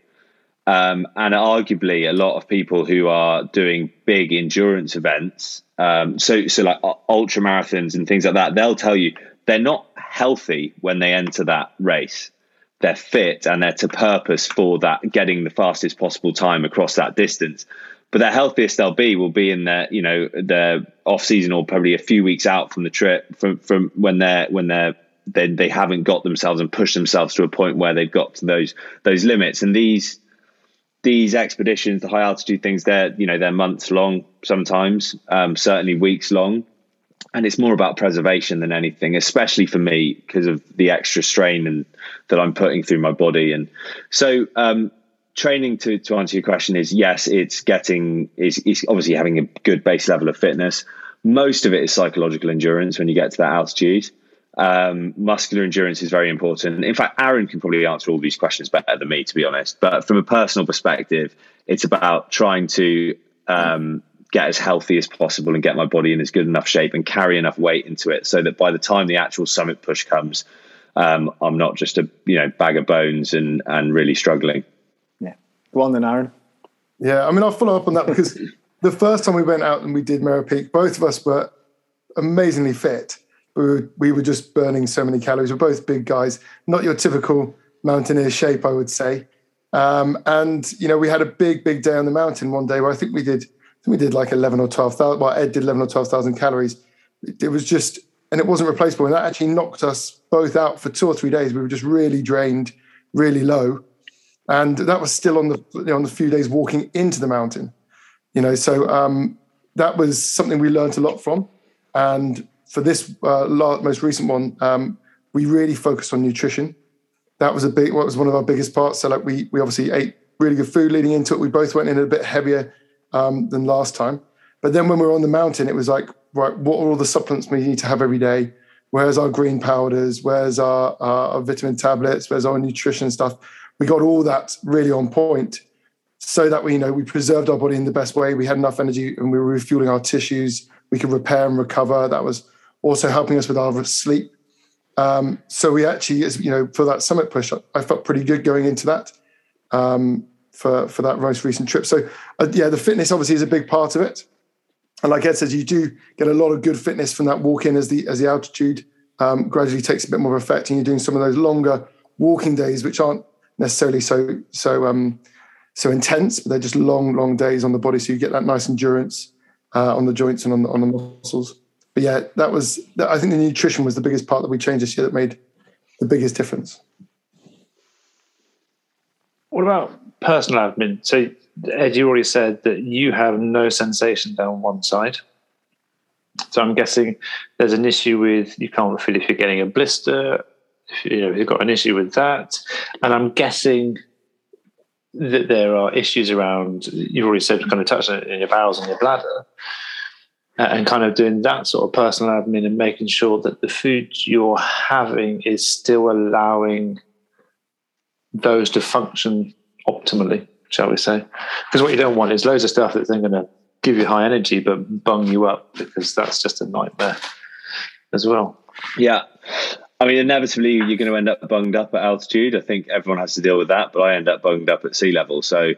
Um, and arguably, a lot of people who are doing big endurance events, um, so so like ultra marathons and things like that, they'll tell you they're not healthy when they enter that race. They're fit and they're to purpose for that, getting the fastest possible time across that distance. But their healthiest they'll be will be in their, you know, their off season or probably a few weeks out from the trip, from from when they're when they're they they haven't got themselves and pushed themselves to a point where they've got to those those limits. And these these expeditions, the high altitude things, they're you know they're months long sometimes, um, certainly weeks long, and it's more about preservation than anything, especially for me because of the extra strain and that I'm putting through my body. And so, um, training to to answer your question is yes, it's getting is obviously having a good base level of fitness. Most of it is psychological endurance when you get to that altitude. Um, muscular endurance is very important. In fact, Aaron can probably answer all these questions better than me, to be honest. But from a personal perspective, it's about trying to um, get as healthy as possible and get my body in as good enough shape and carry enough weight into it so that by the time the actual summit push comes, um, I'm not just a you know bag of bones and and really struggling. Yeah, go on then, Aaron. Yeah, I mean I'll follow up on that because the first time we went out and we did Mera Peak, both of us were amazingly fit we were, we were just burning so many calories. We're both big guys, not your typical mountaineer shape, I would say. Um, and you know, we had a big, big day on the mountain one day where I think we did, we did like eleven or twelve thousand. Well, Ed did eleven or twelve thousand calories. It, was just, and it wasn't replaceable. And that actually knocked us both out for two or three days. We were just really drained, really low, and that was still on the you know, on the few days walking into the mountain. You know, so um, that was something we learned a lot from, and for this uh, most recent one, um, we really focused on nutrition. That was a big, what was one of our biggest parts. So like we we obviously ate really good food leading into it. We both went in a bit heavier um, than last time. But then when we were on the mountain, it was like, right, what are all the supplements we need to have every day? Where's our green powders? Where's our, our, our vitamin tablets? Where's our nutrition stuff? We got all that really on point so that we, you know, we preserved our body in the best way. We had enough energy and we were refueling our tissues. We could repair and recover. That was also helping us with our sleep. Um, so we actually, you know, for that summit push, I felt pretty good going into that um, for for that most recent trip. So uh, yeah, the fitness obviously is a big part of it. And like Ed says, you do get a lot of good fitness from that walk in as the as the altitude um, gradually takes a bit more effect, and you're doing some of those longer walking days, which aren't necessarily so so um, so intense, but they're just long, long days on the body. So you get that nice endurance uh, on the joints and on the, on the muscles but yeah, that was. I think the nutrition was the biggest part that we changed this year that made the biggest difference. What about personal admin? So, Ed, you already said that you have no sensation down one side. So I'm guessing there's an issue with you can't feel if you're getting a blister. If, you know, you've got an issue with that, and I'm guessing that there are issues around. You've already said kind of touched on in your bowels and your bladder uh, and kind of doing that sort of personal admin and making sure that the food you're having is still allowing those to function optimally, shall we say? Because what you don't want is loads of stuff that's then going to give you high energy but bung you up because that's just a nightmare as well. Yeah. I mean, inevitably, you're going to end up bunged up at altitude. I think everyone has to deal with that, but I end up bunged up at sea level. So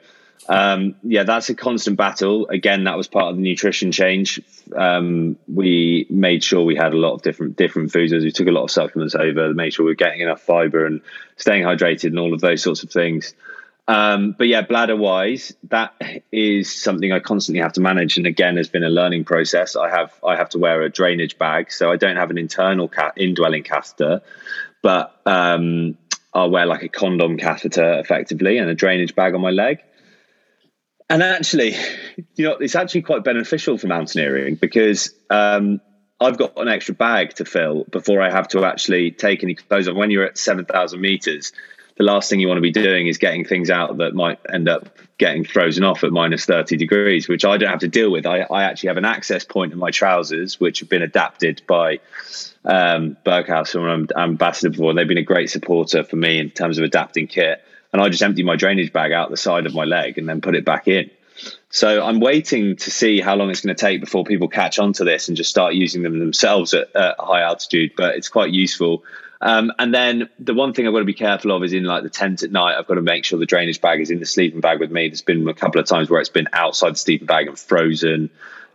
um, yeah, that's a constant battle. Again, that was part of the nutrition change. Um, we made sure we had a lot of different different foods as we took a lot of supplements over, made sure we were getting enough fiber and staying hydrated and all of those sorts of things. Um, but yeah, bladder wise, that is something I constantly have to manage, and again, has been a learning process. I have I have to wear a drainage bag, so I don't have an internal cat indwelling catheter, but um, I'll wear like a condom catheter effectively and a drainage bag on my leg. And actually, you know, it's actually quite beneficial for mountaineering because um, I've got an extra bag to fill before I have to actually take any clothes off. When you're at 7,000 meters, the last thing you want to be doing is getting things out that might end up getting frozen off at minus 30 degrees, which I don't have to deal with. I, I actually have an access point in my trousers, which have been adapted by um, Berghaus, who I'm ambassador for. They've been a great supporter for me in terms of adapting kit. And I just empty my drainage bag out the side of my leg and then put it back in. So I'm waiting to see how long it's going to take before people catch on to this and just start using them themselves at, at high altitude. But it's quite useful. Um, and then the one thing I've got to be careful of is in like the tent at night, I've got to make sure the drainage bag is in the sleeping bag with me. There's been a couple of times where it's been outside the sleeping bag and frozen.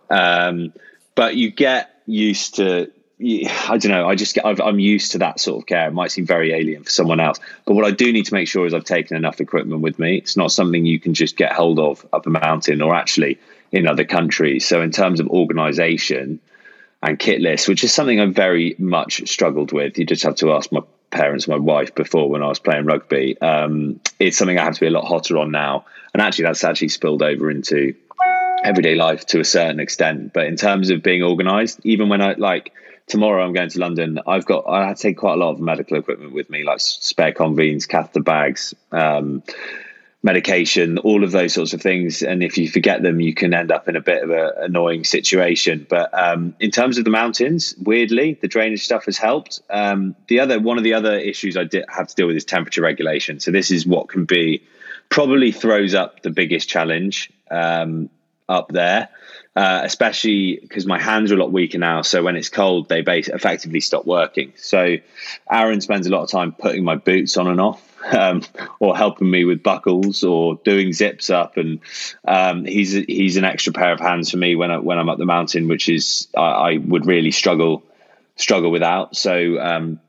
Um, but you get used to, I don't know, I just get, i am used to that sort of care. It might seem very alien for someone else. But what I do need to make sure is I've taken enough equipment with me. It's not something you can just get hold of up a mountain or actually in other countries. So in terms of organization, and kit list, which is something I very much struggled with. You just have to ask my parents, my wife before when I was playing rugby. Um, it's something I have to be a lot hotter on now, and actually that's actually spilled over into everyday life to a certain extent. But in terms of being organised, even when I like tomorrow I'm going to London, I've got I had to take quite a lot of medical equipment with me, like spare Conveens, catheter bags. Um, medication, all of those sorts of things. And if you forget them, you can end up in a bit of an annoying situation. But um, in terms of the mountains, weirdly, the drainage stuff has helped. Um, the other one of the other issues I did have to deal with is temperature regulation. So this is what can be probably throws up the biggest challenge um, up there. Uh, especially because my hands are a lot weaker now. So when it's cold, they base effectively stop working. So Aaron spends a lot of time putting my boots on and off um, or helping me with buckles or doing zips up. And um, he's he's an extra pair of hands for me when I, when I'm up the mountain, which is I, I would really struggle struggle without. So um,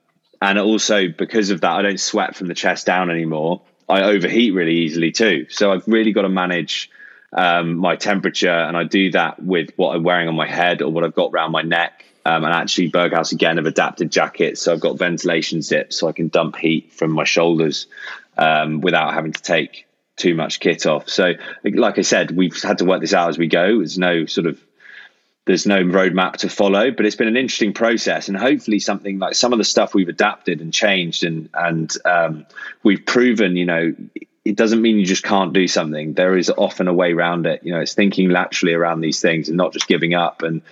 and also because of that, I don't sweat from the chest down anymore. I overheat really easily too. So I've really got to manage um, my temperature, and I do that with what I'm wearing on my head or what I've got around my neck. Um, and actually, Berghaus again have adapted jackets, so I've got ventilation zips, so I can dump heat from my shoulders um, without having to take too much kit off. So, like I said, we've had to work this out as we go. There's no sort of there's no roadmap to follow, but it's been an interesting process, and hopefully something like some of the stuff we've adapted and changed, and and um, we've proven, you know, it doesn't mean you just can't do something. There is often a way around it. You know, it's thinking laterally around these things and not just giving up and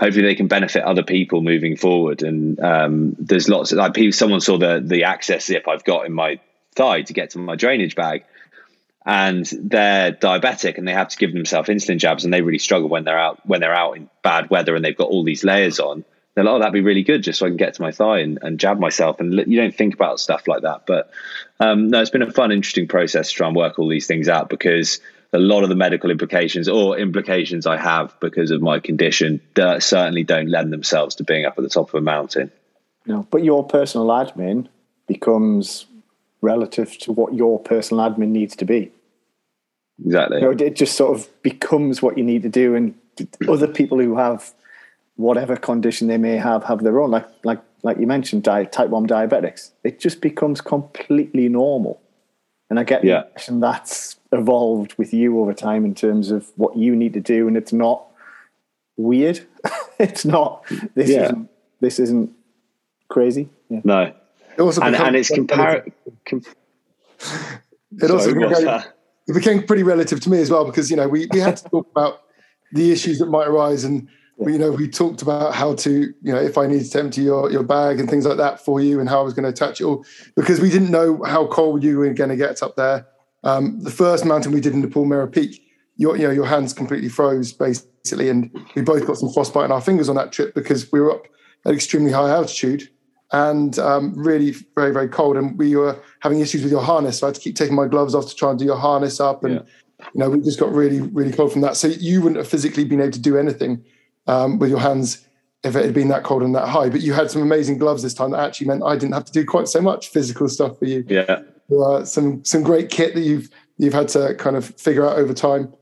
hopefully they can benefit other people moving forward. And um, there's lots of like people. Someone saw the the access zip I've got in my thigh to get to my drainage bag, and they're diabetic and they have to give themselves insulin jabs, and they really struggle when they're out when they're out in bad weather and they've got all these layers on. They're like, oh, that'd be really good just so I can get to my thigh and, and jab myself. And you don't think about stuff like that. But um, no, it's been a fun, interesting process to try and work all these things out because a lot of the medical implications or implications I have because of my condition certainly don't lend themselves to being up at the top of a mountain. No, but your personal admin becomes relative to what your personal admin needs to be. Exactly. You know, it just sort of becomes what you need to do, and other people who have whatever condition they may have have their own. Like like like you mentioned, type one diabetics. It just becomes completely normal. And I get yeah. the impression that's evolved with you over time in terms of what you need to do, and it's not weird. it's not this yeah. isn't this isn't crazy. Yeah. No. It also and, and it's compar- com- it Sorry, also became, it became pretty relative to me as well because you know we, we had to talk about the issues that might arise and you know, we talked about how to, you know, if I needed to empty your, your bag and things like that for you and how I was going to attach it all, because we didn't know how cold you were going to get up there. Um, the first mountain we did in Nepal Mera Peak, your, you know, your hands completely froze basically. And we both got some frostbite in our fingers on that trip because we were up at extremely high altitude and um, really very, very cold. And we were having issues with your harness. So I had to keep taking my gloves off to try and do your harness up. And, yeah. you know, we just got really, really cold from that. So you wouldn't have physically been able to do anything um, with your hands if it had been that cold and that high. But you had some amazing gloves this time that actually meant I didn't have to do quite so much physical stuff for you. Yeah. Uh, some some great kit that you've you've had to kind of figure out over time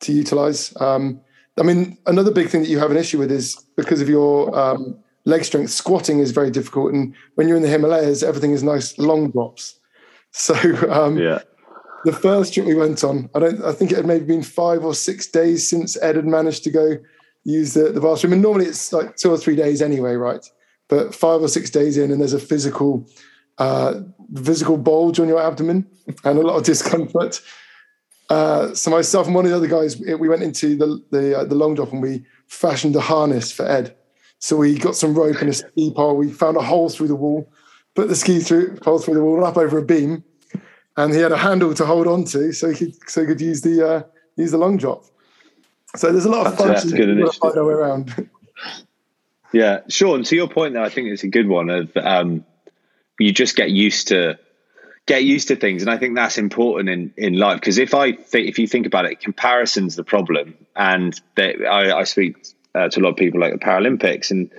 to utilize. Um, I mean, another big thing that you have an issue with is because of your um, leg strength, squatting is very difficult. And when you're in the Himalayas, everything is nice long drops. So um, yeah. The first trip we went on, I don't. I think it had maybe been five or six days since Ed had managed to go use the, the bathroom. And normally it's like two or three days anyway, right? But five or six days in, and there's a physical uh, physical bulge on your abdomen and a lot of discomfort. Uh, so myself and one of the other guys, we went into the the, uh, the long drop and we fashioned a harness for Ed. So we got some rope and a ski pole. We found a hole through the wall, put the ski through, pole through the wall up over a beam, and he had a handle to hold on to, so he could so he could use the uh, use the long drop. So there's a lot of fun to find our way around. Yeah, Sean. To your point, though, I think it's a good one. Of um, you just get used to get used to things, and I think that's important in in life. Because if I think, if you think about it, comparison's the problem, and they, I, I, speak uh, to a lot of people like the Paralympics, and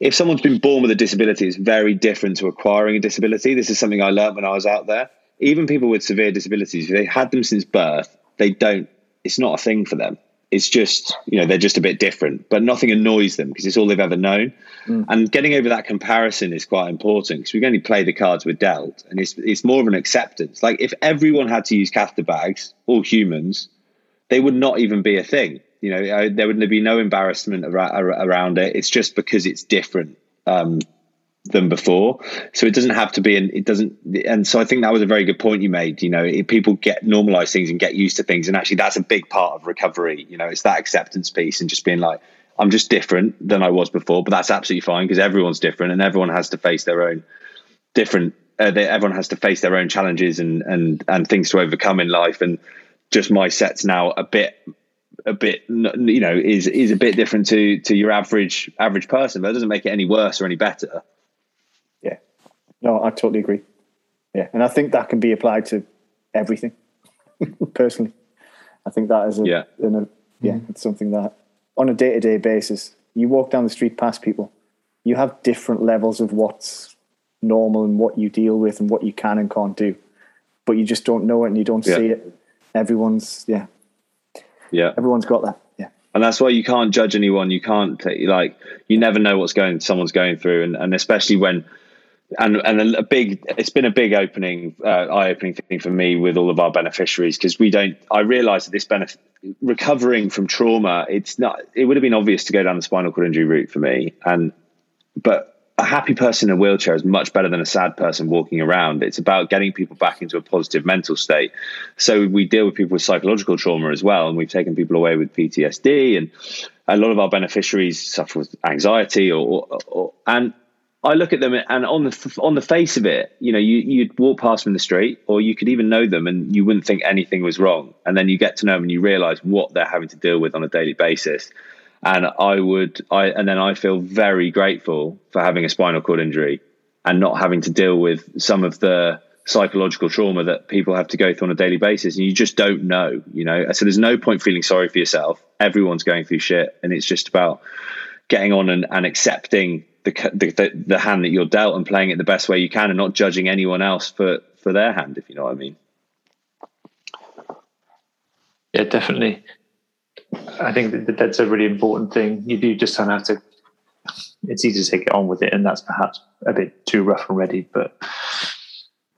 if someone's been born with a disability, it's very different to acquiring a disability. This is something I learned when I was out there. Even people with severe disabilities, if they had them since birth, they don't. It's not a thing for them it's just you know they're just a bit different but nothing annoys them because it's all they've ever known. Mm. and getting over that comparison is quite important because we can only play the cards we're dealt and it's it's more of an acceptance. Like if everyone had to use catheter bags all humans they would not even be a thing. You know uh, there would be no embarrassment around it. It's just because it's different um, than before. So it doesn't have to be, and it doesn't. And so I think that was a very good point you made. You know, people get normalize things and get used to things, and actually that's a big part of recovery. You know, it's that acceptance piece and just being like, I'm just different than I was before, but that's absolutely fine because everyone's different and everyone has to face their own different. Uh, they, everyone has to face their own challenges and and and things to overcome in life. And just my set's now a bit a bit you know is is a bit different to to your average average person but it doesn't make it any worse or any better no, I totally agree. Yeah, and I think that can be applied to everything. Personally, I think that is a, yeah, a, yeah, mm-hmm. it's something that on a day to day basis, you walk down the street past people, you have different levels of what's normal and what you deal with and what you can and can't do, but you just don't know it and you don't yeah. see it. Everyone's yeah, yeah, everyone's got that. Yeah, and that's why you can't judge anyone. You can't like you never know what's going someone's going through, and and especially when and and a big it's been a big opening uh, eye opening thing for me with all of our beneficiaries because we don't i realise that this benefit recovering from trauma it's not it would have been obvious to go down the spinal cord injury route for me. And but a happy person in a wheelchair is much better than a sad person walking around. It's about getting people back into a positive mental state. So we deal with people with psychological trauma as well and we've taken people away with ptsd and a lot of our beneficiaries suffer with anxiety or, or, or and I look at them and on the on the face of it, you know, you you'd walk past them in the street, or you could even know them, and you wouldn't think anything was wrong. And then you get to know them, and you realise what they're having to deal with on a daily basis. And I would, I and then I feel very grateful for having a spinal cord injury and not having to deal with some of the psychological trauma that people have to go through on a daily basis. And you just don't know, you know. So there's no point feeling sorry for yourself. Everyone's going through shit, and it's just about getting on and, and accepting the, the, the hand that you're dealt and playing it the best way you can and not judging anyone else for for their hand if you know what i mean. Yeah definitely. I think that that's a really important thing. You do just kind of have to it's easy to take it on with it and that's perhaps a bit too rough and ready but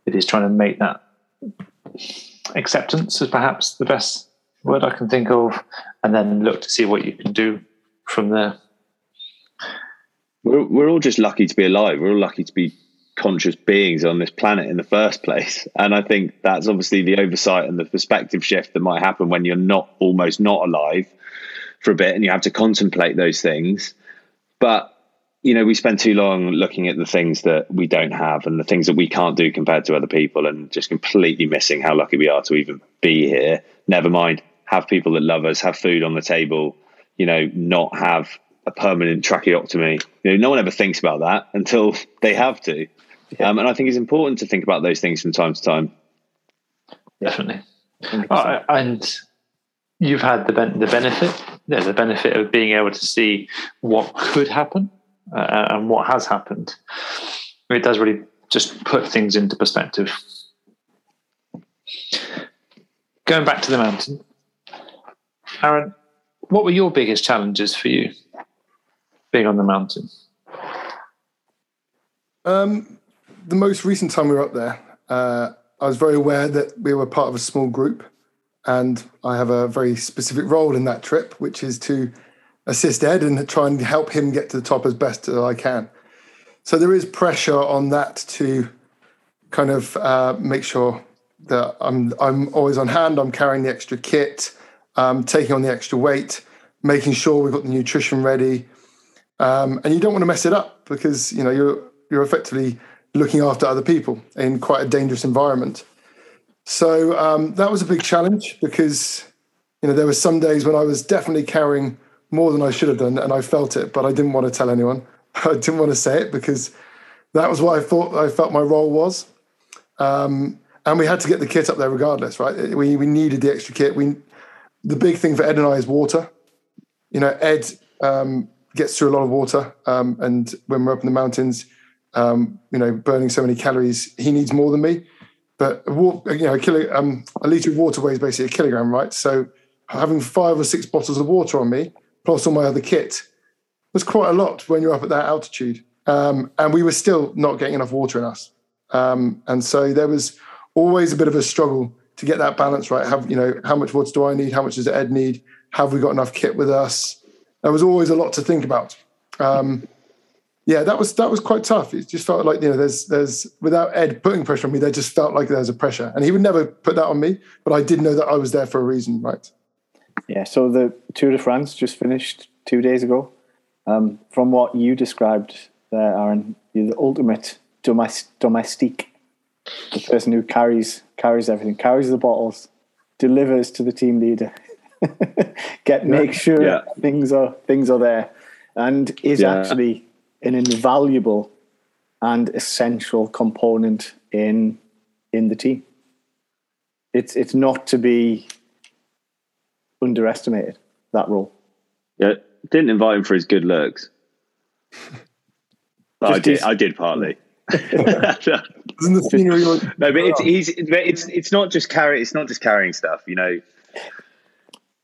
it is trying to make that acceptance is perhaps the best word i can think of and then look to see what you can do from there we're, we're all just lucky to be alive. We're all lucky to be conscious beings on this planet in the first place. And I think that's obviously the oversight and the perspective shift that might happen when you're not almost not alive for a bit and you have to contemplate those things. But you know, we spend too long looking at the things that we don't have and the things that we can't do compared to other people and just completely missing how lucky we are to even be here. Never mind, have people that love us, have food on the table, you know, not have a permanent tracheotomy. You know, no one ever thinks about that until they have to. Yeah. Um, and I think it's important to think about those things from time to time. Definitely. Uh, and you've had the ben- the benefit, yeah, the benefit of being able to see what could happen uh, and what has happened. It does really just put things into perspective. Going back to the mountain, Aaron, what were your biggest challenges for you being on the mountain? Um, the most recent time we were up there, uh, I was very aware that we were part of a small group, and I have a very specific role in that trip, which is to assist Ed and try and help him get to the top as best as I can. So there is pressure on that to kind of uh, make sure that I'm I'm always on hand. I'm carrying the extra kit, um, taking on the extra weight, making sure we've got the nutrition ready, um, and you don't want to mess it up because you know you're you're effectively looking after other people in quite a dangerous environment. So um, that was a big challenge because you know there were some days when I was definitely carrying more than I should have done, and I felt it, but I didn't want to tell anyone. I didn't want to say it because that was what I thought I felt my role was. Um, and we had to get the kit up there regardless, right? We we needed the extra kit. We the big thing for Ed and I is water. You know, Ed um, gets through a lot of water, um, and when we're up in the mountains, um, you know, burning so many calories, he needs more than me. But you know, a, kilo, um, a liter of water weighs basically a kilogram, right? So having five or six bottles of water on me, plus all my other kit, was quite a lot when you're up at that altitude. Um, and we were still not getting enough water in us. Um, and so there was always a bit of a struggle to get that balance right. Have you know how much water do I need? How much does Ed need? Have we got enough kit with us? There was always a lot to think about. Um, yeah, that was that was quite tough. It just felt like you know, there's there's without Ed putting pressure on me, there just felt like there was a pressure, and he would never put that on me. But I did know that I was there for a reason, right? Yeah. So the Tour de France just finished two days ago. Um, from what you described there, Aaron, you're the ultimate domestique, the person who carries carries everything, carries the bottles, delivers to the team leader, get make sure yeah. things are things are there, and is yeah. actually an invaluable and essential component in in the team. It's it's not to be underestimated that role. Yeah, didn't invite him for his good looks. I did. I did partly. Isn't the scenery like? No, but it's easy. It's it's not just carry. It's not just carrying stuff. You know,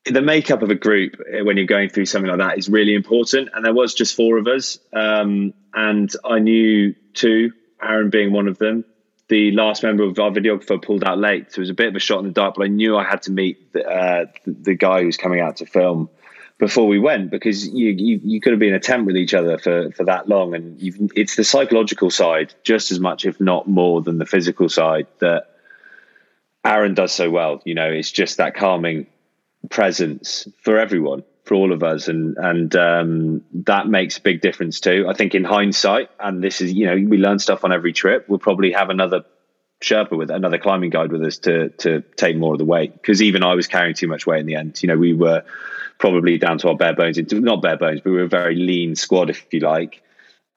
the makeup of a group eh, when you're going through something like that is really important. And there was just four of us, um, and I knew two, Aaron being one of them. The last member of our videographer pulled out late, so it was a bit of a shot in the dark. But I knew I had to meet the, uh, the, guy who's coming out to film before we went because you, you, you could have been a tent with each other for for that long, and it's the psychological side just as much, if not more, than the physical side that Aaron does so well. You know, it's just that calming presence for everyone, for all of us, and and um, that makes a big difference too. I think in hindsight, and this is you know we learn stuff on every trip. We'll probably have another Sherpa with another climbing guide with us to to take more of the weight because even I was carrying too much weight in the end. You know, we were probably down to our bare bones, not bare bones, but we were a very lean squad, if you like.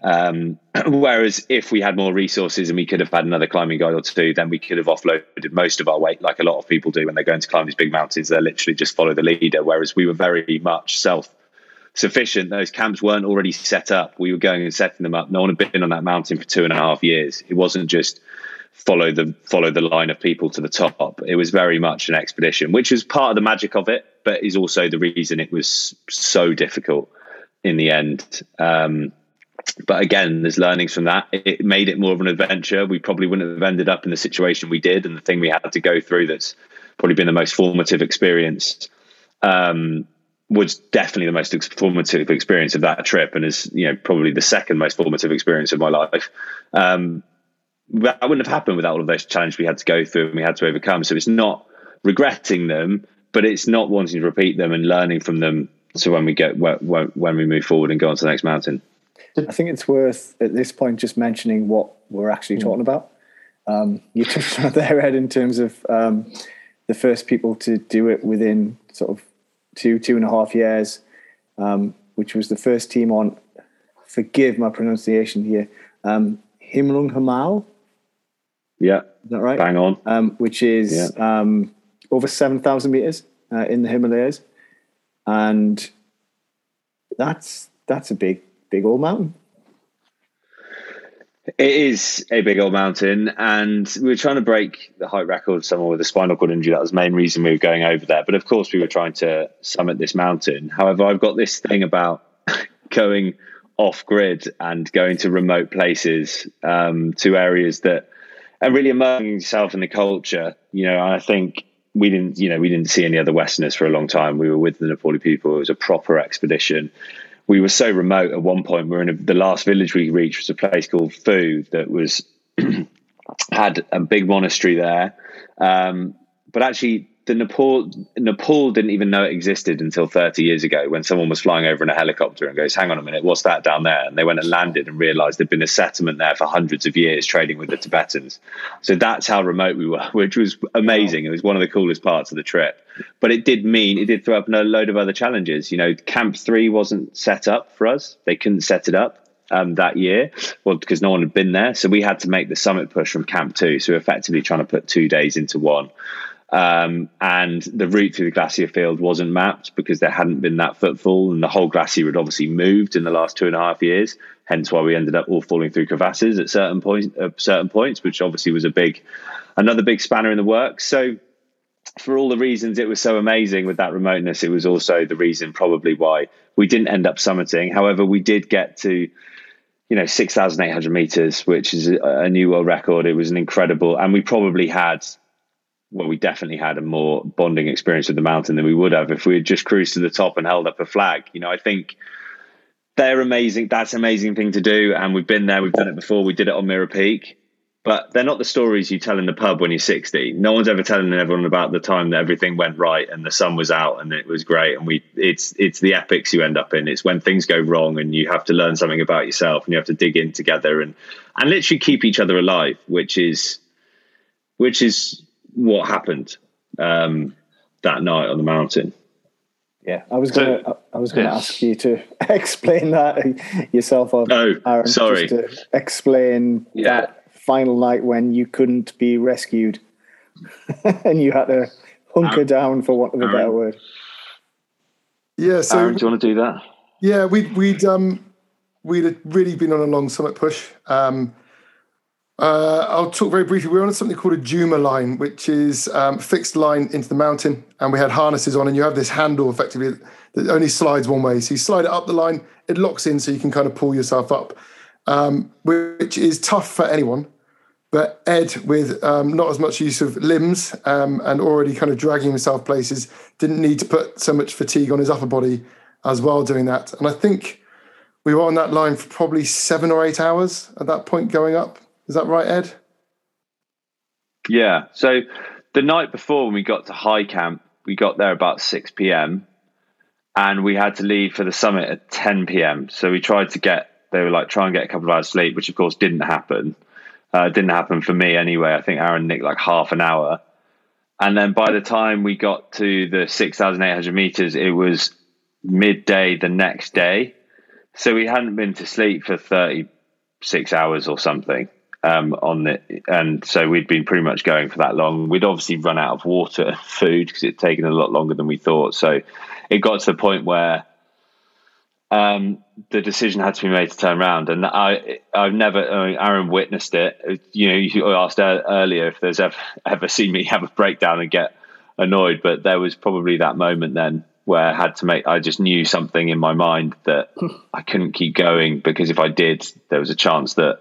Um, whereas if we had more resources and we could have had another climbing guide or two, then we could have offloaded most of our weight, like a lot of people do when they're going to climb these big mountains. They literally just follow the leader. Whereas we were very much self sufficient. Those camps weren't already set up. We were going and setting them up. No one had been on that mountain for two and a half years. It wasn't just follow the follow the line of people to the top. It was very much an expedition, which is part of the magic of it, but is also the reason it was so difficult in the end. Um, but again, there's learnings from that. It made it more of an adventure. We probably wouldn't have ended up in the situation we did, and the thing we had to go through that's probably been the most formative experience. Um, was definitely the most formative experience of that trip, and is you know probably the second most formative experience of my life. Um, that wouldn't have happened without all of those challenges we had to go through and we had to overcome. So it's not regretting them, but it's not wanting to repeat them and learning from them. So when we get when, when we move forward and go on to the next mountain. I think it's worth at this point just mentioning what we're actually mm. talking about. Um, you touched on there, Ed, in terms of um, the first people to do it within sort of two, two and a half years, um, which was the first team on, forgive my pronunciation here, um, Himlung Hamal. Yeah. Is that right? Bang on. Um, which is yeah. um, over 7,000 meters uh, in the Himalayas. And that's that's a big, big old mountain. It is a big old mountain, and we were trying to break the height record. Someone with a spinal cord injury. That was the main reason we were going over there. But of course, we were trying to summit this mountain. However, I've got this thing about going off grid and going to remote places, um, to areas that and really immersing yourself in the culture. You know, I think we didn't, you know, we didn't see any other Westerners for a long time. We were with the Nepali people. It was a proper expedition. We were so remote at one point. We were in a, the last village we reached was a place called Phu that was had a big monastery there. Um, but actually, the Nepal Nepal didn't even know it existed until 30 years ago when someone was flying over in a helicopter and goes, "Hang on a minute, what's that down there?" And they went and landed and realised there'd been a settlement there for hundreds of years trading with the Tibetans. So that's how remote we were, which was amazing. It was one of the coolest parts of the trip. But it did mean it did throw up a load of other challenges. You know, Camp Three wasn't set up for us; they couldn't set it up. Um, that year, well, because no one had been there. So we had to make the summit push from Camp Two. So effectively trying to put two days into one. Um, and the route through the glacier field wasn't mapped because there hadn't been that footfall, and the whole glacier had obviously moved in the last two and a half years. Hence, why we ended up all falling through crevasses at certain points. At certain points, which obviously was a big, another big spanner in the works. So, for all the reasons it was so amazing with that remoteness, it was also the reason probably why we didn't end up summiting. However, we did get to you know 6800 meters which is a new world record it was an incredible and we probably had well, we definitely had a more bonding experience with the mountain than we would have if we had just cruised to the top and held up a flag. You know, I think they're amazing. That's an amazing thing to do. And we've been there, we've done it before. We did it on Mera Peak. But they're not the stories you tell in the pub when you're 60. No one's ever telling everyone about the time that everything went right and the sun was out and it was great. And we, it's it's the epics you end up in. It's when things go wrong and you have to learn something about yourself and you have to dig in together and and literally keep each other alive, which is which is what happened um, that night on the mountain. Yeah, I was going to. I was going to ask you to explain that yourself. On, oh, Aaron, sorry. to explain yeah. that final night when you couldn't be rescued, and you had to hunker Aaron, down, for want of a Aaron. better word. Yeah. So, Aaron, do you want to do that? Yeah, we'd we'd um we'd really been on a long summit push. Um, uh, I'll talk very briefly. We were on something called a Jumar line, which is um, fixed line into the mountain, and we had harnesses on, and you have this handle effectively that only slides one way. So you slide it up the line, it locks in, so you can kind of pull yourself up, um, which is tough for anyone. But Ed, with um, not as much use of limbs um, and already kind of dragging himself places, didn't need to put so much fatigue on his upper body as well doing that. And I think we were on that line for probably seven or eight hours at that point going up is that right, Ed? Yeah. So the night before when we got to high camp, we got there about 6 p.m. and we had to leave for the summit at 10 p.m. So we tried to get, they were like, try and get a couple of hours sleep, which of course didn't happen. Uh, didn't happen for me anyway. I think Aaron nicked like half an hour. And then by the time we got to the 6,800 meters, it was midday the next day. So we hadn't been to sleep for 36 hours or something um, on it, and so we'd been pretty much going for that long. We'd obviously run out of water and food because it'd taken a lot longer than we thought. So it got to the point where um, the decision had to be made to turn around, and I I've never I mean, Aaron witnessed it. You know, you asked earlier if there's ever ever seen me have a breakdown and get annoyed, but there was probably that moment then where I had to make I just knew something in my mind that I couldn't keep going because if I did, there was a chance that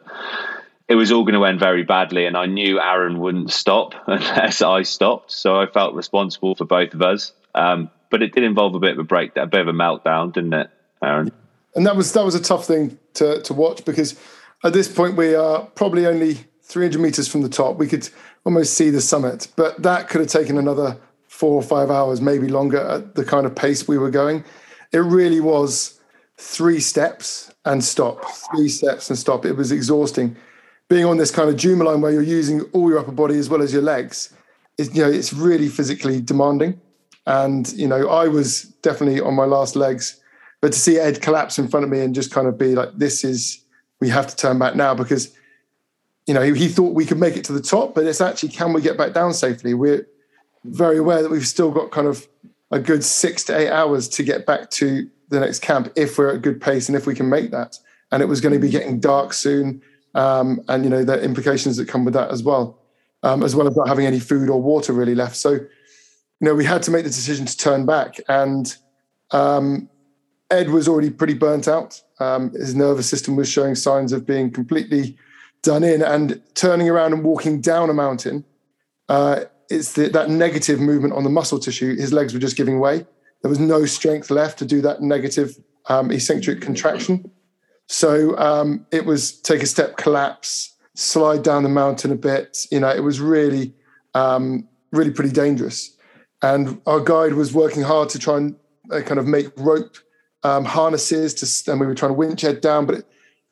it was all going to end very badly, and I knew Aaron wouldn't stop unless I stopped. So I felt responsible for both of us. Um, but it did involve a bit of a breakdown, a bit of a meltdown, didn't it, Aaron? And that was that was a tough thing to to watch because at this point we are probably only 300 meters from the top. We could almost see the summit, but that could have taken another four or five hours, maybe longer, at the kind of pace we were going. It really was three steps and stop, three steps and stop. It was exhausting being on this kind of Jumar line where you're using all your upper body as well as your legs, is you know it's really physically demanding. And you know, I was definitely on my last legs, but to see Ed collapse in front of me and just kind of be like, "This is we have to turn back now," because you know he, he thought we could make it to the top, but it's actually can we get back down safely? We're very aware that we've still got kind of a good six to eight hours to get back to the next camp if we're at good pace and if we can make that. And it was going to be mm. getting dark soon um, and you know the implications that come with that as well, um, as well as not having any food or water really left. So, you know, we had to make the decision to turn back, and um, Ed was already pretty burnt out. Um, his nervous system was showing signs of being completely done in, and turning around and walking down a mountain. Uh, it's the, that negative movement on the muscle tissue. His legs were just giving way. There was no strength left to do that negative um, eccentric contraction. So um, it was take a step, collapse, slide down the mountain a bit. You know, it was really, um, really pretty dangerous. And our guide was working hard to try and uh, kind of make rope um, harnesses to, and we were trying to winch Ed down, but it,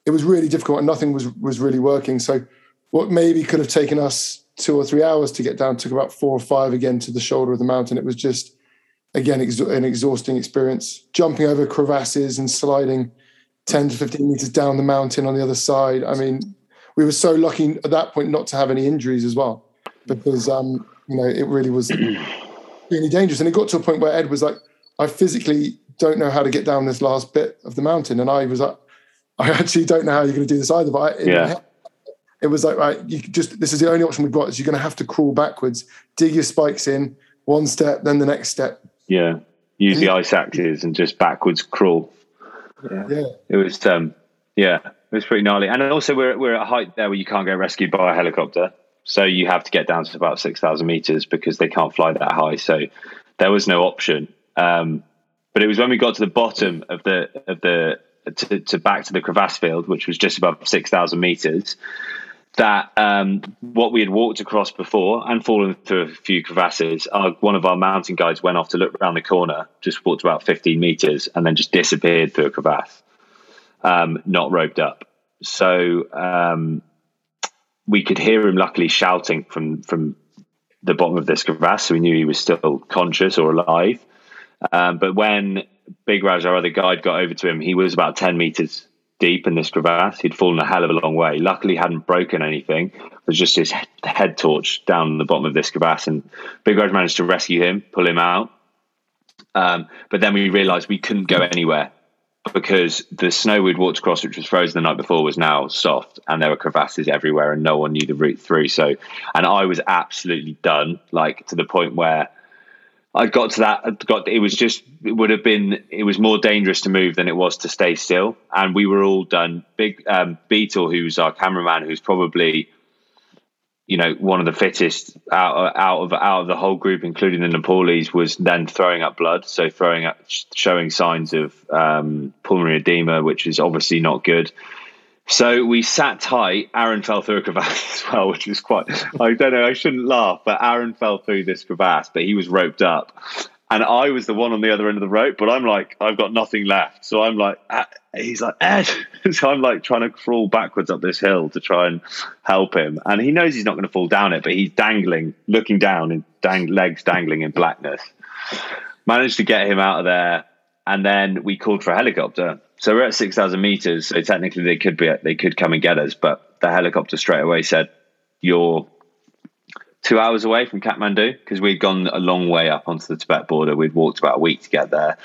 it was really difficult and nothing was was really working. So what maybe could have taken us two or three hours to get down took about four or five again to the shoulder of the mountain. It was just again an exhausting experience. Jumping over crevasses and sliding ten to fifteen meters down the mountain on the other side. I mean, we were so lucky at that point not to have any injuries as well, because um, you know it really was really dangerous. And it got to a point where Ed was like, "I physically don't know how to get down this last bit of the mountain," and I was like, "I actually don't know how you're going to do this either." But I, yeah. it was like, right, you just this is the only option we've got. Is you're going to have to crawl backwards, dig your spikes in, one step, then the next step. Yeah, use the ice axes and just backwards crawl. Yeah, yeah. it was um, yeah, it was pretty gnarly. And also, we're we're at a height there where you can't get rescued by a helicopter, so you have to get down to about six thousand meters because they can't fly that high. So there was no option. Um, but it was when we got to the bottom of the of the to, to back to the crevasse field, which was just above six thousand meters, that um, what we had walked across before and fallen through a few crevasses, our, one of our mountain guides went off to look around the corner, just walked about 15 meters, and then just disappeared through a crevasse, um, not roped up. So um, we could hear him luckily shouting from from the bottom of this crevasse, so we knew he was still conscious or alive. Um, but when Big Raj, our other guide, got over to him, he was about 10 meters deep in this crevasse. He'd fallen a hell of a long way. Luckily, hadn't broken anything. It was just his head torch down the bottom of this crevasse, and Big Raj managed to rescue him, pull him out. Um, but then we realised we couldn't go anywhere because the snow we'd walked across, which was frozen the night before, was now soft, and there were crevasses everywhere, and no one knew the route through. So, and I was absolutely done, like to the point where I got to that. Got it was just it would have been it was more dangerous to move than it was to stay still, and we were all done. Big um, Beetle, who's our cameraman, who's probably you know one of the fittest out out of out of the whole group, including the Nepalese, was then throwing up blood, so throwing up, showing signs of um, pulmonary edema, which is obviously not good. So we sat tight. Aaron fell through a crevasse as well, which was quite. I don't know. I shouldn't laugh, but Aaron fell through this crevasse, but he was roped up, and I was the one on the other end of the rope. But I'm like, I've got nothing left. So I'm like, ah, he's like Ed. so I'm like trying to crawl backwards up this hill to try and help him, and he knows he's not going to fall down it, but he's dangling, looking down, and dang legs dangling in blackness. Managed to get him out of there, and then we called for a helicopter so we're at six thousand meters. So technically, they could be they could come and get us, but the helicopter straight away said, "You're two hours away from Kathmandu because we'd gone a long way up onto the Tibet border. We'd walked about a week to get there.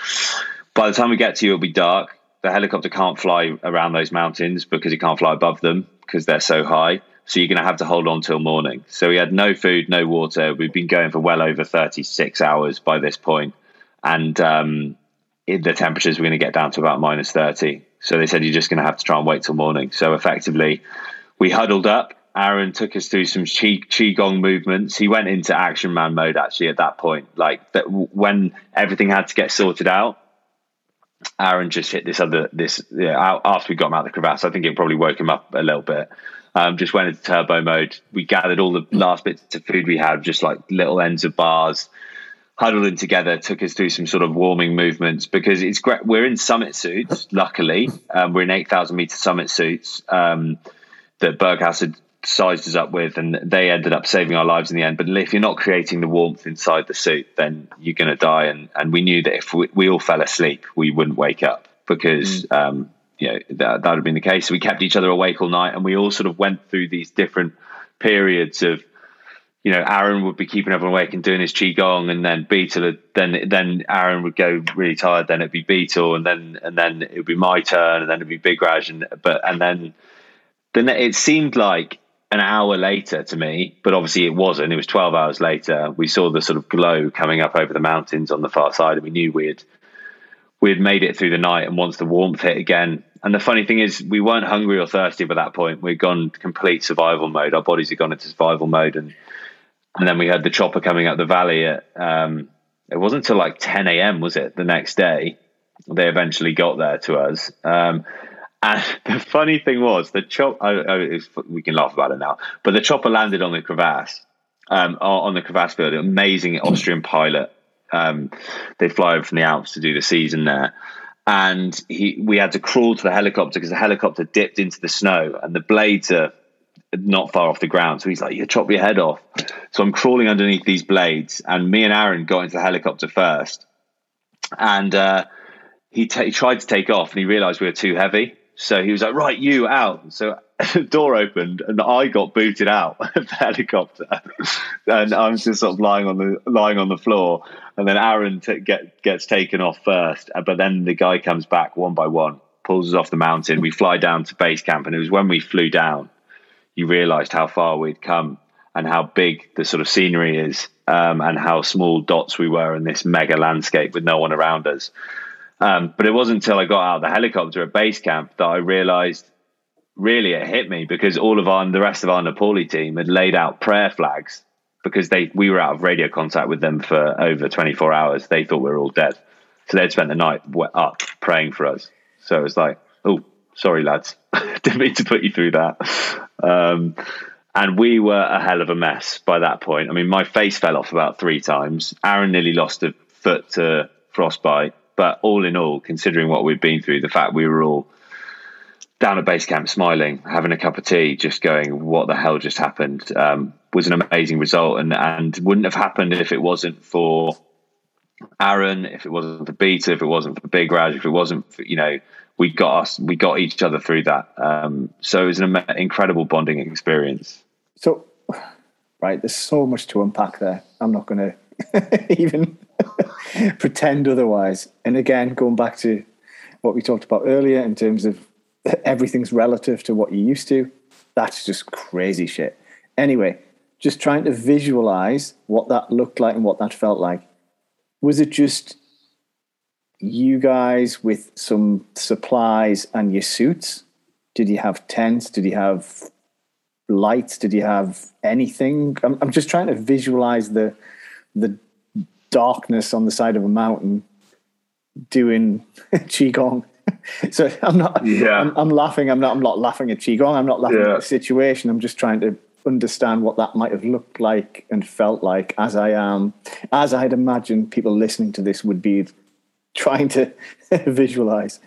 By the time we get to you, it'll be dark. The helicopter can't fly around those mountains because it can't fly above them because they're so high. So you're going to have to hold on till morning. So we had no food, no water. We've been going for well over 36 hours by this point. point, and um, the temperatures were going to get down to about minus 30. So they said you're just going to have to try and wait till morning. So effectively, we huddled up. Aaron took us through some qi, qigong movements. He went into action man mode actually at that point. Like that when everything had to get sorted out, Aaron just hit this other this yeah, after we got him out of the crevasse. I think it probably woke him up a little bit. Um, just went into turbo mode. We gathered all the last bits of food we had, just like little ends of bars, huddled in together, took us through some sort of warming movements because it's great. We're in summit suits, luckily. Um, we're in 8,000 meter summit suits um, that Berghaus had sized us up with, and they ended up saving our lives in the end. But if you're not creating the warmth inside the suit, then you're going to die. And, and we knew that if we, we, all fell asleep, we wouldn't wake up because. Mm. Um, you know, that, that would have been the case. So we kept each other awake all night and we all sort of went through these different periods of you know, Aaron would be keeping everyone awake and doing his qigong, and then Beetle, then then Aaron would go really tired. Then it'd be Beetle, and then and then it would be my turn, and then it'd be Big Raj, and but and then then it seemed like an hour later to me, but obviously it wasn't. It was twelve hours later. We saw the sort of glow coming up over the mountains on the far side, and we knew we had we had made it through the night. And once the warmth hit again, and the funny thing is, we weren't hungry or thirsty by that point. We'd gone complete survival mode. Our bodies had gone into survival mode, and and then we had the chopper coming up the valley at um, it wasn't till like 10 a.m was it the next day they eventually got there to us um, And the funny thing was, the chop. I, I, we can laugh about it now, but the chopper landed on the crevasse, um, on the crevasse field. Amazing Austrian pilot. Um, they fly over from the Alps to do the season there, and he, we had to crawl to the helicopter because the helicopter dipped into the snow, and the blades are not far off the ground. So he's like, "You chop your head off." So I'm crawling underneath these blades, and me and Aaron got into the helicopter first, and uh, he, t- he tried to take off, and he realised we were too heavy. So he was like, right, you out. So the door opened and I got booted out of the helicopter. and I'm just sort of lying on the lying on the floor. And then Aaron t- get, gets taken off first. Uh, but then the guy comes back one by one, pulls us off the mountain. We fly down to base camp. And it was when we flew down, you realized how far we'd come and how big the sort of scenery is um, and how small dots we were in this mega landscape with no one around us. Um, but it wasn't until I got out of the helicopter at base camp that I realized really it hit me because all of our the rest of our Nepali team had laid out prayer flags because they we were out of radio contact with them for over 24 hours. They thought we were all dead. So they'd spent the night up praying for us. So it was like, oh, sorry, lads. Didn't mean to put you through that. Um, and we were a hell of a mess by that point. I mean, my face fell off about three times. Aaron nearly lost a foot to frostbite. But all in all, considering what we'd been through, the fact we were all down at base camp smiling, having a cup of tea, just going, "What the hell just happened?" Um, was an amazing result, and and wouldn't have happened if it wasn't for Aaron, if it wasn't for Beetle, if it wasn't for Big Raj, if it wasn't for you know we got us, we got each other through that. Um, so it was an incredible bonding experience. So, right, there's so much to unpack there. I'm not going to even pretend otherwise. And again, going back to what we talked about earlier in terms of everything's relative to what you used to, that's just crazy shit. Anyway, just trying to visualize what that looked like and what that felt like. Was it just you guys with some supplies and your suits? Did you have tents? Did you have lights? Did you have anything? I'm, I'm just trying to visualize the the darkness on the side of a mountain doing qigong. so I'm not. Yeah. I'm, I'm, laughing. I'm not. I'm not laughing at qigong. I'm not laughing yeah. at the situation. I'm just trying to understand what that might have looked like and felt like as I am, as I'd imagine people listening to this would be trying to visualize.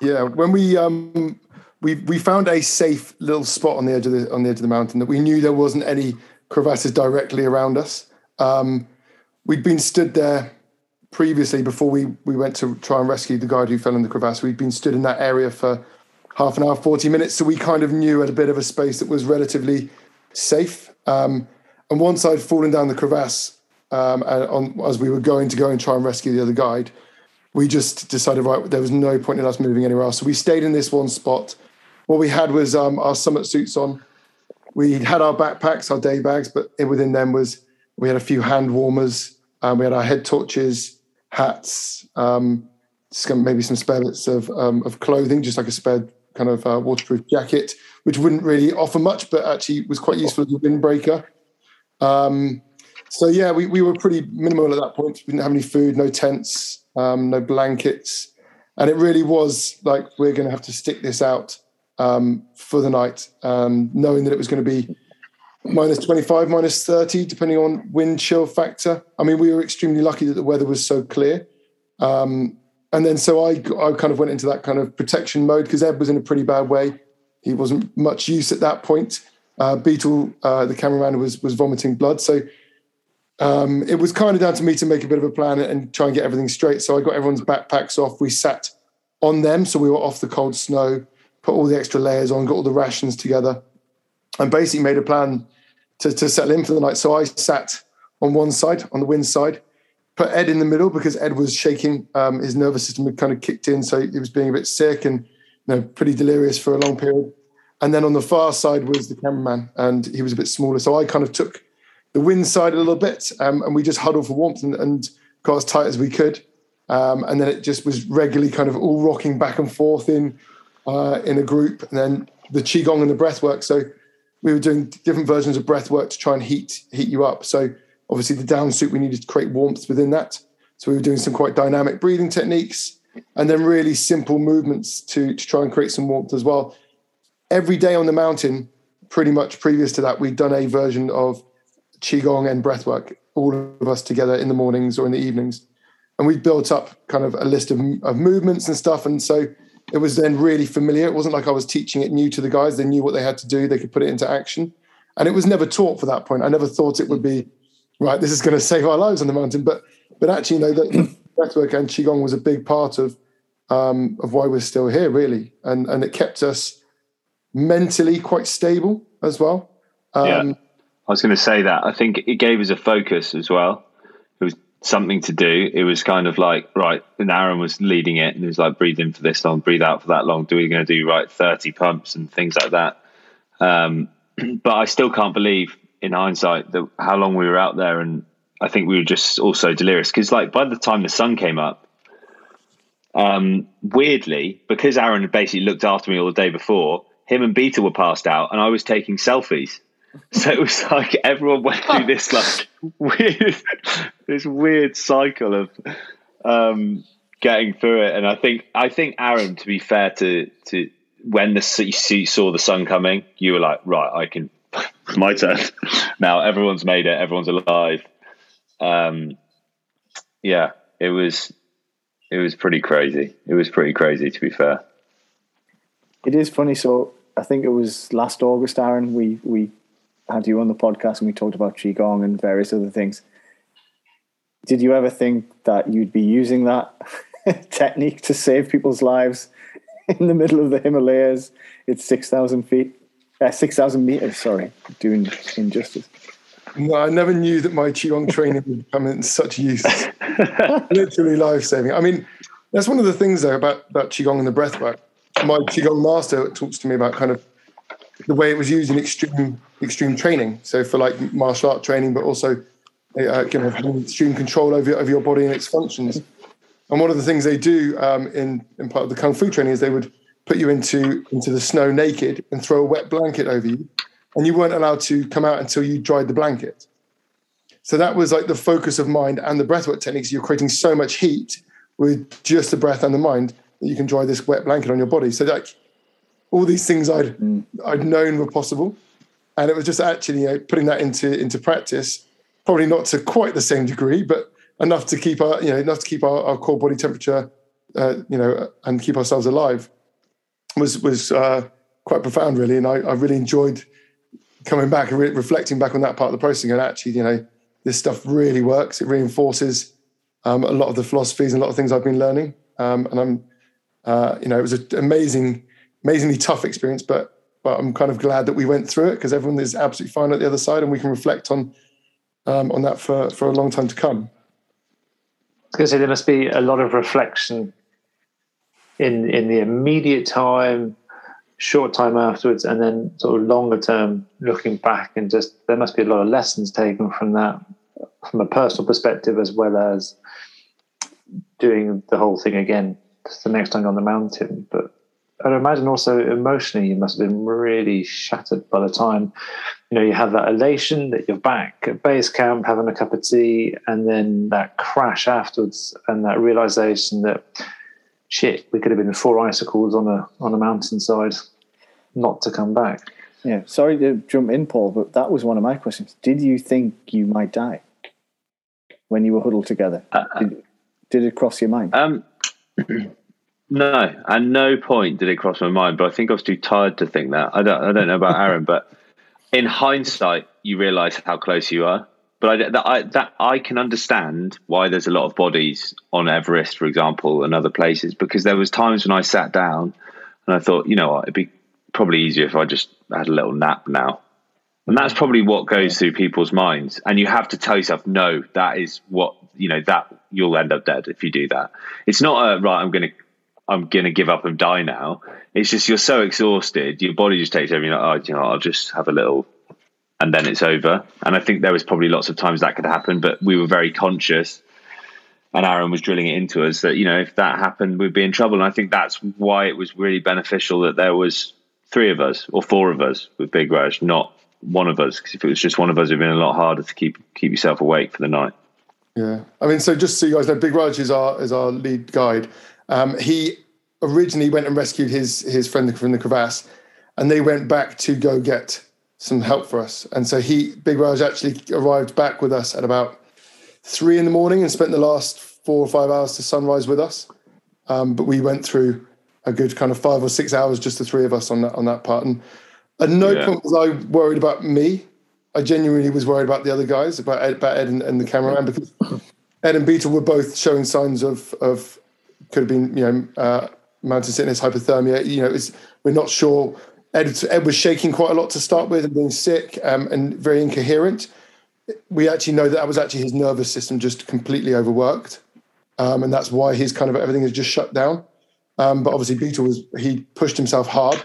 Yeah, when we um we we found a safe little spot on the edge of the on the edge of the mountain that we knew there wasn't any crevasses directly around us. Um, we'd been stood there previously before we, we went to try and rescue the guy who fell in the crevasse. We'd been stood in that area for half an hour, 40 minutes. So we kind of knew at a bit of a space that was relatively safe. Um, and once I'd fallen down the crevasse, um, and on, as we were going to go and try and rescue the other guide, we just decided, right, there was no point in us moving anywhere else. So we stayed in this one spot. What we had was um, our summit suits on. We had our backpacks, our day bags, but within them was we had a few hand warmers. Um, we had our head torches, hats, um, maybe some spare bits of um, of clothing, just like a spare kind of uh, waterproof jacket, which wouldn't really offer much, but actually was quite useful as a windbreaker. Um, so yeah, we, we were pretty minimal at that point. We didn't have any food, no tents, um, no blankets, and it really was like we're going to have to stick this out um, for the night, um, knowing that it was going to be minus 25, minus 30, depending on wind chill factor. I mean, we were extremely lucky that the weather was so clear. Um, and then so I, I kind of went into that kind of protection mode because Ed was in a pretty bad way. He wasn't much use at that point. Uh, Beetle, uh, the cameraman, was was vomiting blood. So um, it was kind of down to me to make a bit of a plan and try and get everything straight. So I got everyone's backpacks off. We sat on them, so we were off the cold snow. Put all the extra layers on, got all the rations together, and basically made a plan to, to settle in for the night. So I sat on one side, on the wind side, put Ed in the middle because Ed was shaking. Um, his nervous system had kind of kicked in, so he was being a bit sick and you know pretty delirious for a long period. And then on the far side was the cameraman, and he was a bit smaller. So I kind of took the wind side a little bit, um, and we just huddled for warmth and, and, got as tight as we could. Um, and then it just was regularly kind of all rocking back and forth in uh, in a group, and then the qigong and the breath work. So we were doing different versions of breath work to try and heat heat you up. So obviously the down suit we needed to create warmth within that. So we were doing some quite dynamic breathing techniques. and then really simple movements to to try and create some warmth as well. Every day on the mountain, pretty much previous to that, we'd done a version of qigong and breathwork, all of us together in the mornings or in the evenings, and we built up kind of a list of, of movements and stuff, and so it was then really familiar. It wasn't like I was teaching it new to the guys; they knew what they had to do, they could put it into action, and it was never taught for that point. I never thought it would be right. This is going to save our lives on the mountain, but but actually, you know that breathwork and qigong was a big part of um, of why we're still here, really, and and it kept us mentally quite stable as well. Um, yeah, I was going to say that. I think it gave us a focus as well. It was something to do. It was kind of like right, and Aaron was leading it, and it was like breathe in for this long, breathe out for that long. Do we going to do right thirty pumps and things like that? Um, but I still can't believe, in hindsight, that how long we were out there, and I think we were just also delirious because, like, by the time the sun came up, um, weirdly, because Aaron had basically looked after me all the day before, him and Beetle were passed out, and I was taking selfies. So it was like everyone went through this like weird, this weird cycle of um, getting through it. And I think I think Aaron, to be fair to to when the you saw the sun coming, you were like, right, I can. my turn. now everyone's made it. Everyone's alive. Um, yeah, it was it was pretty crazy. It was pretty crazy, to be fair. It is funny. So I think it was last August, Aaron. We we had you on the podcast and we talked about qigong and various other things. Did you ever think that you'd be using that technique to save people's lives in the middle of the Himalayas? It's six thousand feet, uh, six thousand meters. Sorry, doing injustice. No, I never knew that my qigong training would come in such use. Literally life saving. I mean, that's one of the things though about about qigong and the breath work my qigong master talks to me about kind of the way it was used in extreme extreme training. So for like martial art training, but also uh, you know having extreme control over over your body and its functions. And one of the things they do um, in in part of the kung fu training is they would put you into into the snow naked and throw a wet blanket over you, and you weren't allowed to come out until you dried the blanket. So that was like the focus of mind and the breathwork techniques. You're creating so much heat with just the breath and the mind that you can dry this wet blanket on your body. So like all these things I'd mm. I'd known were possible, and it was just actually you know, putting that into into practice. Probably not to quite the same degree, but enough to keep our you know enough to keep our, our core body temperature, uh, you know, and keep ourselves alive. Was was uh, quite profound, really, and I, I really enjoyed coming back and re- reflecting back on that part of the process. And actually, you know, this stuff really works. It reinforces um, a lot of the philosophies and a lot of things I've been learning, um, and I'm uh, you know, it was an amazing, amazingly tough experience, but but I'm kind of glad that we went through it because everyone is absolutely fine at the other side, and we can reflect on um, on that for for a long time to come. I was going to say there must be a lot of reflection in in the immediate time, short time afterwards, and then sort of longer term looking back, and just there must be a lot of lessons taken from that, from a personal perspective as well as doing the whole thing again the next time on the mountain. But I'd imagine also emotionally you must have been really shattered by the time you know you have that elation that you're back at base camp having a cup of tea, and then that crash afterwards, and that realization that shit, we could have been four icicles on a on a mountainside, not to come back. Yeah, sorry to jump in, Paul, but that was one of my questions. Did you think you might die when you were huddled together? Uh, did, did, it cross your mind? Um, no, at no point did it cross my mind. But I think I was too tired to think that. I don't. I don't know about Aaron, but in hindsight, you realise how close you are. But I, that, I, that I can understand why there's a lot of bodies on Everest, for example, and other places, because there was times when I sat down and I thought, you know what, it'd be probably easier if I just had a little nap now. And that's probably what goes through people's minds. And you have to tell yourself, no, that is what you know that you'll end up dead if you do that. It's not a right. I'm going to I'm to give up and die now. It's just you're so exhausted, your body just takes over. You're like, oh, you know, I'll just have a little, and then it's over. And I think there was probably lots of times that could happen, but we were very conscious. And Aaron was drilling it into us that you know if that happened, we'd be in trouble. And I think that's why it was really beneficial that there was three of us or four of us with Big Raj, not one of us. Because if it was just one of us, it'd been a lot harder to keep keep yourself awake for the night. Yeah, I mean, so just so you guys know, Big Raj is our is our lead guide, Um, he originally went and rescued his his friend from the crevasse, and they went back to go get some help for us. And so he, Big Raj, actually arrived back with us at about three in the morning and spent the last four or five hours to sunrise with us. Um, but we went through a good kind of five or six hours, just the three of us on that on that part. And at no yeah. point was I worried about me. I genuinely was worried about the other guys, about Ed, about Ed and, and the cameraman, because Ed and Beetle were both showing signs of of could have been you know uh, mountain sickness, hypothermia. You know, we're not sure. Ed, Ed was shaking quite a lot to start with and being sick um, and very incoherent. We actually know that that was actually his nervous system just completely overworked, um, and that's why his kind of everything is just shut down. Um, but obviously, Beetle was he pushed himself hard,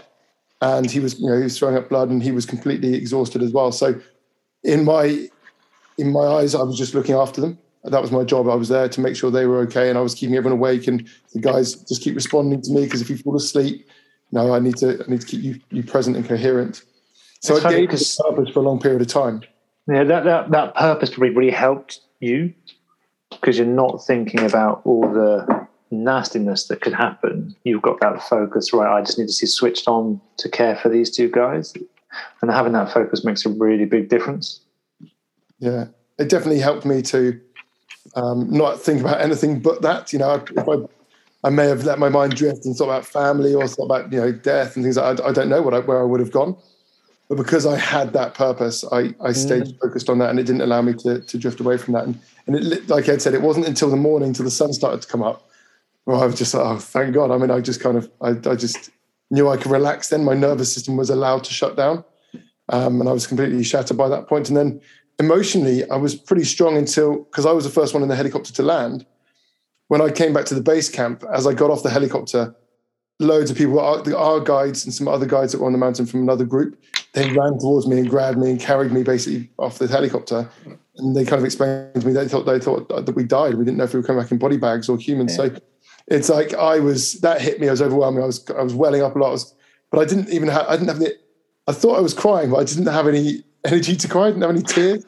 and he was you know he was throwing up blood, and he was completely exhausted as well. So, in my in my eyes, I was just looking after them. That was my job. I was there to make sure they were okay, and I was keeping everyone awake. And the guys just keep responding to me because if you fall asleep, no, I need to I need to keep you you present and coherent. So it's I gave purpose for a long period of time. Yeah, that that that purpose really really helped you because you're not thinking about all the nastiness that could happen. You've got that focus, right? I just need to see switched on to care for these two guys, and having that focus makes a really big difference. Yeah, it definitely helped me to um, not think about anything but that. You know, if I I may have let my mind drift and thought about family or thought about you know death and things. Like I, I don't know what I, where I would have gone, but because I had that purpose, I, I stayed mm. focused on that, and it didn't allow me to, to drift away from that. And, and it, like Ed said, it wasn't until the morning, till the sun started to come up, where I was just like, oh, thank God. I mean, I just kind of, I, I just knew I could relax. Then my nervous system was allowed to shut down, um, and I was completely shattered by that point. And then emotionally, I was pretty strong until because I was the first one in the helicopter to land when I came back to the base camp, as I got off the helicopter, loads of people, our, our guides and some other guides that were on the mountain from another group, they ran towards me and grabbed me and carried me basically off the helicopter. And they kind of explained to me they thought they thought that we died. We didn't know if we were coming back in body bags or humans. Yeah. So it's like I was that hit me. I was overwhelming. I was I was welling up a lot. Was, but I didn't even have I didn't have the I thought I was crying, but I didn't have any energy to cry. I didn't have any tears.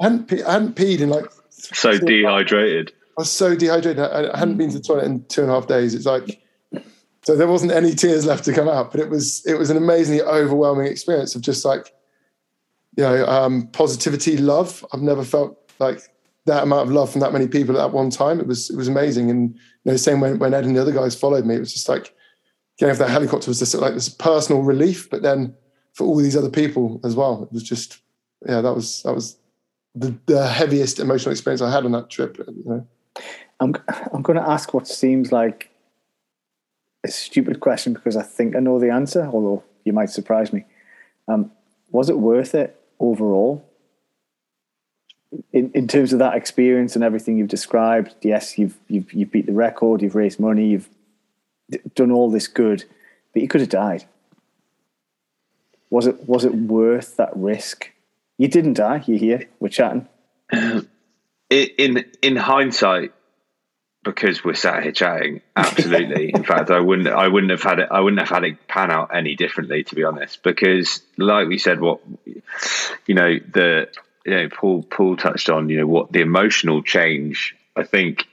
I hadn't, I hadn't peed in like so dehydrated. I was so dehydrated. I, hadn't been to the toilet in two and a half days. It's like so there wasn't any tears left to come out, but it was it was an amazingly overwhelming experience of just like you know um, positivity, love. I've never felt like that amount of love from that many people at that one time. It was it was amazing, and you know, same when when Ed and the other guys followed me, it was just like getting off that helicopter was just like this personal relief, but then for all these other people as well, it was just yeah, that was that was the, the heaviest emotional experience I had on that trip. You know. I'm I'm going to ask what seems like a stupid question because I think I know the answer, although you might surprise me. Um, was it worth it overall? In, in terms of that experience and everything you've described, yes, you've you've you've beat the record, you've raised money, you've done all this good, but you could have died. Was it was it worth that risk? You didn't die. You're here. We're chatting. in in hindsight, because we're sat here chatting, absolutely. in fact, I wouldn't I wouldn't have had it I wouldn't have had it pan out any differently, to be honest. Because, like we said, what you know the you know Paul Paul touched on you know what the emotional change. I think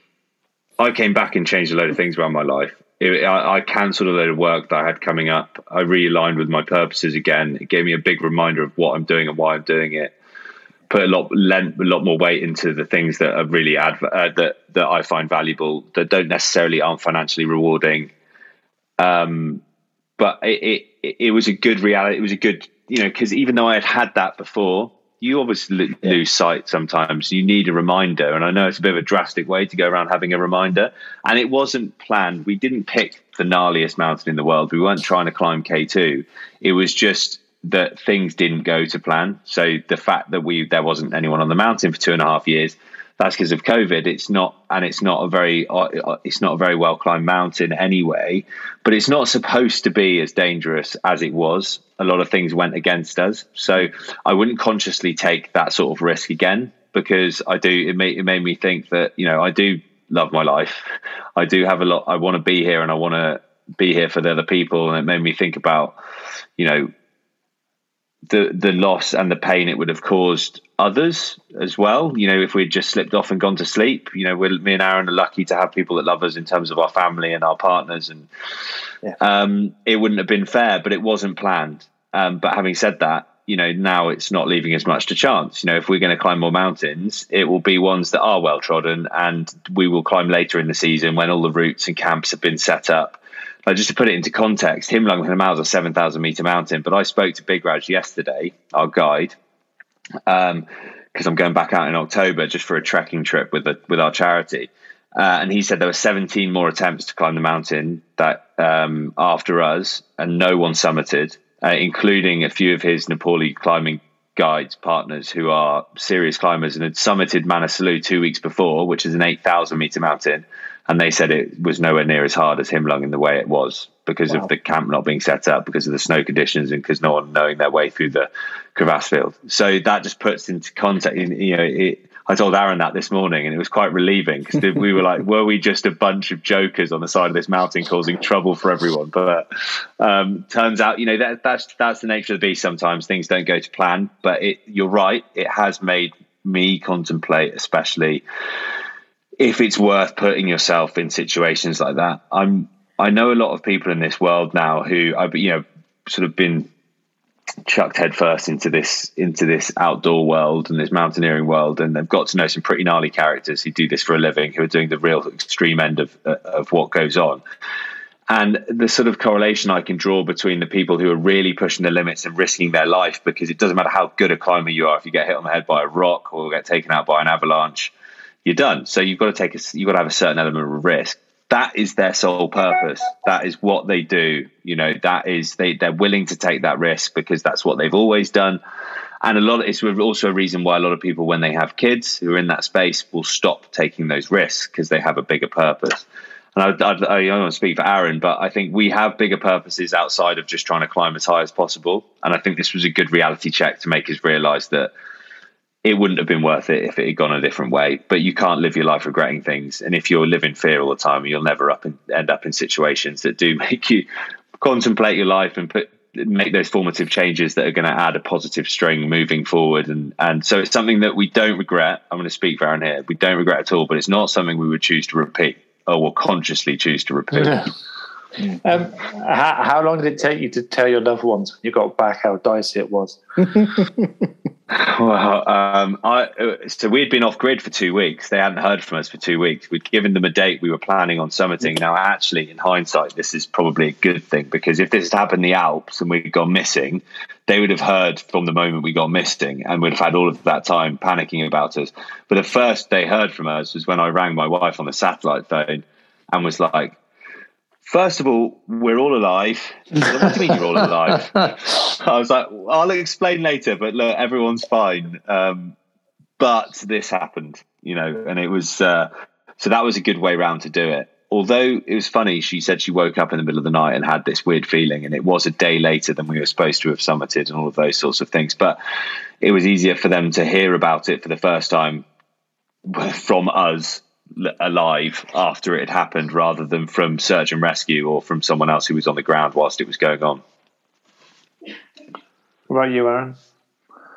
I came back and changed a load of things around my life. It, I, I cancelled a load of work that I had coming up. I realigned with my purposes again. It gave me a big reminder of what I'm doing and why I'm doing it put a lot lent a lot more weight into the things that are really uh, that that I find valuable that don't necessarily aren't financially rewarding. Um, but it, it it was a good reality. It was a good you know because even though I had had that before, you obviously yeah. lose sight sometimes. You need a reminder, and I know it's a bit of a drastic way to go around having a reminder. And it wasn't planned. We didn't pick the gnarliest mountain in the world. We weren't trying to climb K two. It was just that things didn't go to plan. So the fact that we there wasn't anyone on the mountain for two and a half years, that's because of COVID. It's not, and it's not a very, uh, it's not a very well climbed mountain anyway. But it's not supposed to be as dangerous as it was. A lot of things went against us, so I wouldn't consciously take that sort of risk again because I do. It made it made me think that you know I do love my life. I do have a lot. I want to be here, and I want to be here for the other people, and it made me think about you know the the loss and the pain it would have caused others as well. You know, if we'd just slipped off and gone to sleep, you know, we're, me and Aaron are lucky to have people that love us in terms of our family and our partners, and yeah. um, it wouldn't have been fair, but it wasn't planned. Um, but having said that, you know, now it's not leaving as much to chance. You know, if we're going to climb more mountains, it will be ones that are well trodden, and we will climb later in the season when all the routes and camps have been set up like just to put it into context, Himlung Himal is a 7,000 meter mountain, but I spoke to Big Raj yesterday, our guide, because um, I'm going back out in October just for a trekking trip with with our charity. Uh, and he said there were 17 more attempts to climb the mountain that um, after us, and no one summited, uh, including a few of his Nepali climbing guides, partners who are serious climbers and had summited Manaslu two weeks before, which is an 8,000 meter mountain and they said it was nowhere near as hard as Himlung in the way it was because wow. of the camp not being set up, because of the snow conditions, and because no one knowing their way through the crevasse field. So that just puts into context. You know, it, I told Aaron that this morning, and it was quite relieving because we were like, were we just a bunch of jokers on the side of this mountain causing trouble for everyone? But um, turns out, you know, that, that's that's the nature of the beast. Sometimes things don't go to plan, but it, you're right. It has made me contemplate, especially if it's worth putting yourself in situations like that. I'm I know a lot of people in this world now who I've you know sort of been chucked headfirst into this into this outdoor world and this mountaineering world, and they've got to know some pretty gnarly characters who do this for a living, who are doing the real extreme end of of what goes on. And the sort of correlation I can draw between the people who are really pushing the limits and risking their life, because it doesn't matter how good a climber you are, if you get hit on the head by a rock or get taken out by an avalanche, you're done. So you've got to take a, you've got to have a certain element of risk. That is their sole purpose. That is what they do. You know, that is they they're willing to take that risk because that's what they've always done. And a lot of it's also a reason why a lot of people, when they have kids who are in that space, will stop taking those risks because they have a bigger purpose. And I, I, I don't want to speak for Aaron, but I think we have bigger purposes outside of just trying to climb as high as possible. And I think this was a good reality check to make us realize that it wouldn't have been worth it if it had gone a different way. But you can't live your life regretting things. And if you're living fear all the time, you'll never up end up in situations that do make you contemplate your life and put make those formative changes that are going to add a positive string moving forward. And and so it's something that we don't regret. I'm going to speak for Aaron here. We don't regret at all, but it's not something we would choose to repeat or will consciously choose to repeat. Yeah. Um, how, how, long did it take you to tell your loved ones when you got back how dicey it was? well, um, I, so we'd been off grid for two weeks. They hadn't heard from us for two weeks. We'd given them a date we were planning on summiting. Now, actually, in hindsight, this is probably a good thing because if this had happened in the Alps and we'd gone missing, they would have heard from the moment we got missing and would have had all of that time panicking about us. But the first they heard from us was when I rang my wife on the satellite phone and was like, First of all, we're all alive. What do you mean you're all alive? I was like, I'll explain later, but look, everyone's fine. Um, but this happened, you know, and it was uh, so that was a good way round to do it. Although it was funny, she said she woke up in the middle of the night and had this weird feeling, and it was a day later than we were supposed to have summited and all of those sorts of things. But it was easier for them to hear about it for the first time from us alive after it had happened rather than from search and rescue or from someone else who was on the ground whilst it was going on. What about you, Aaron?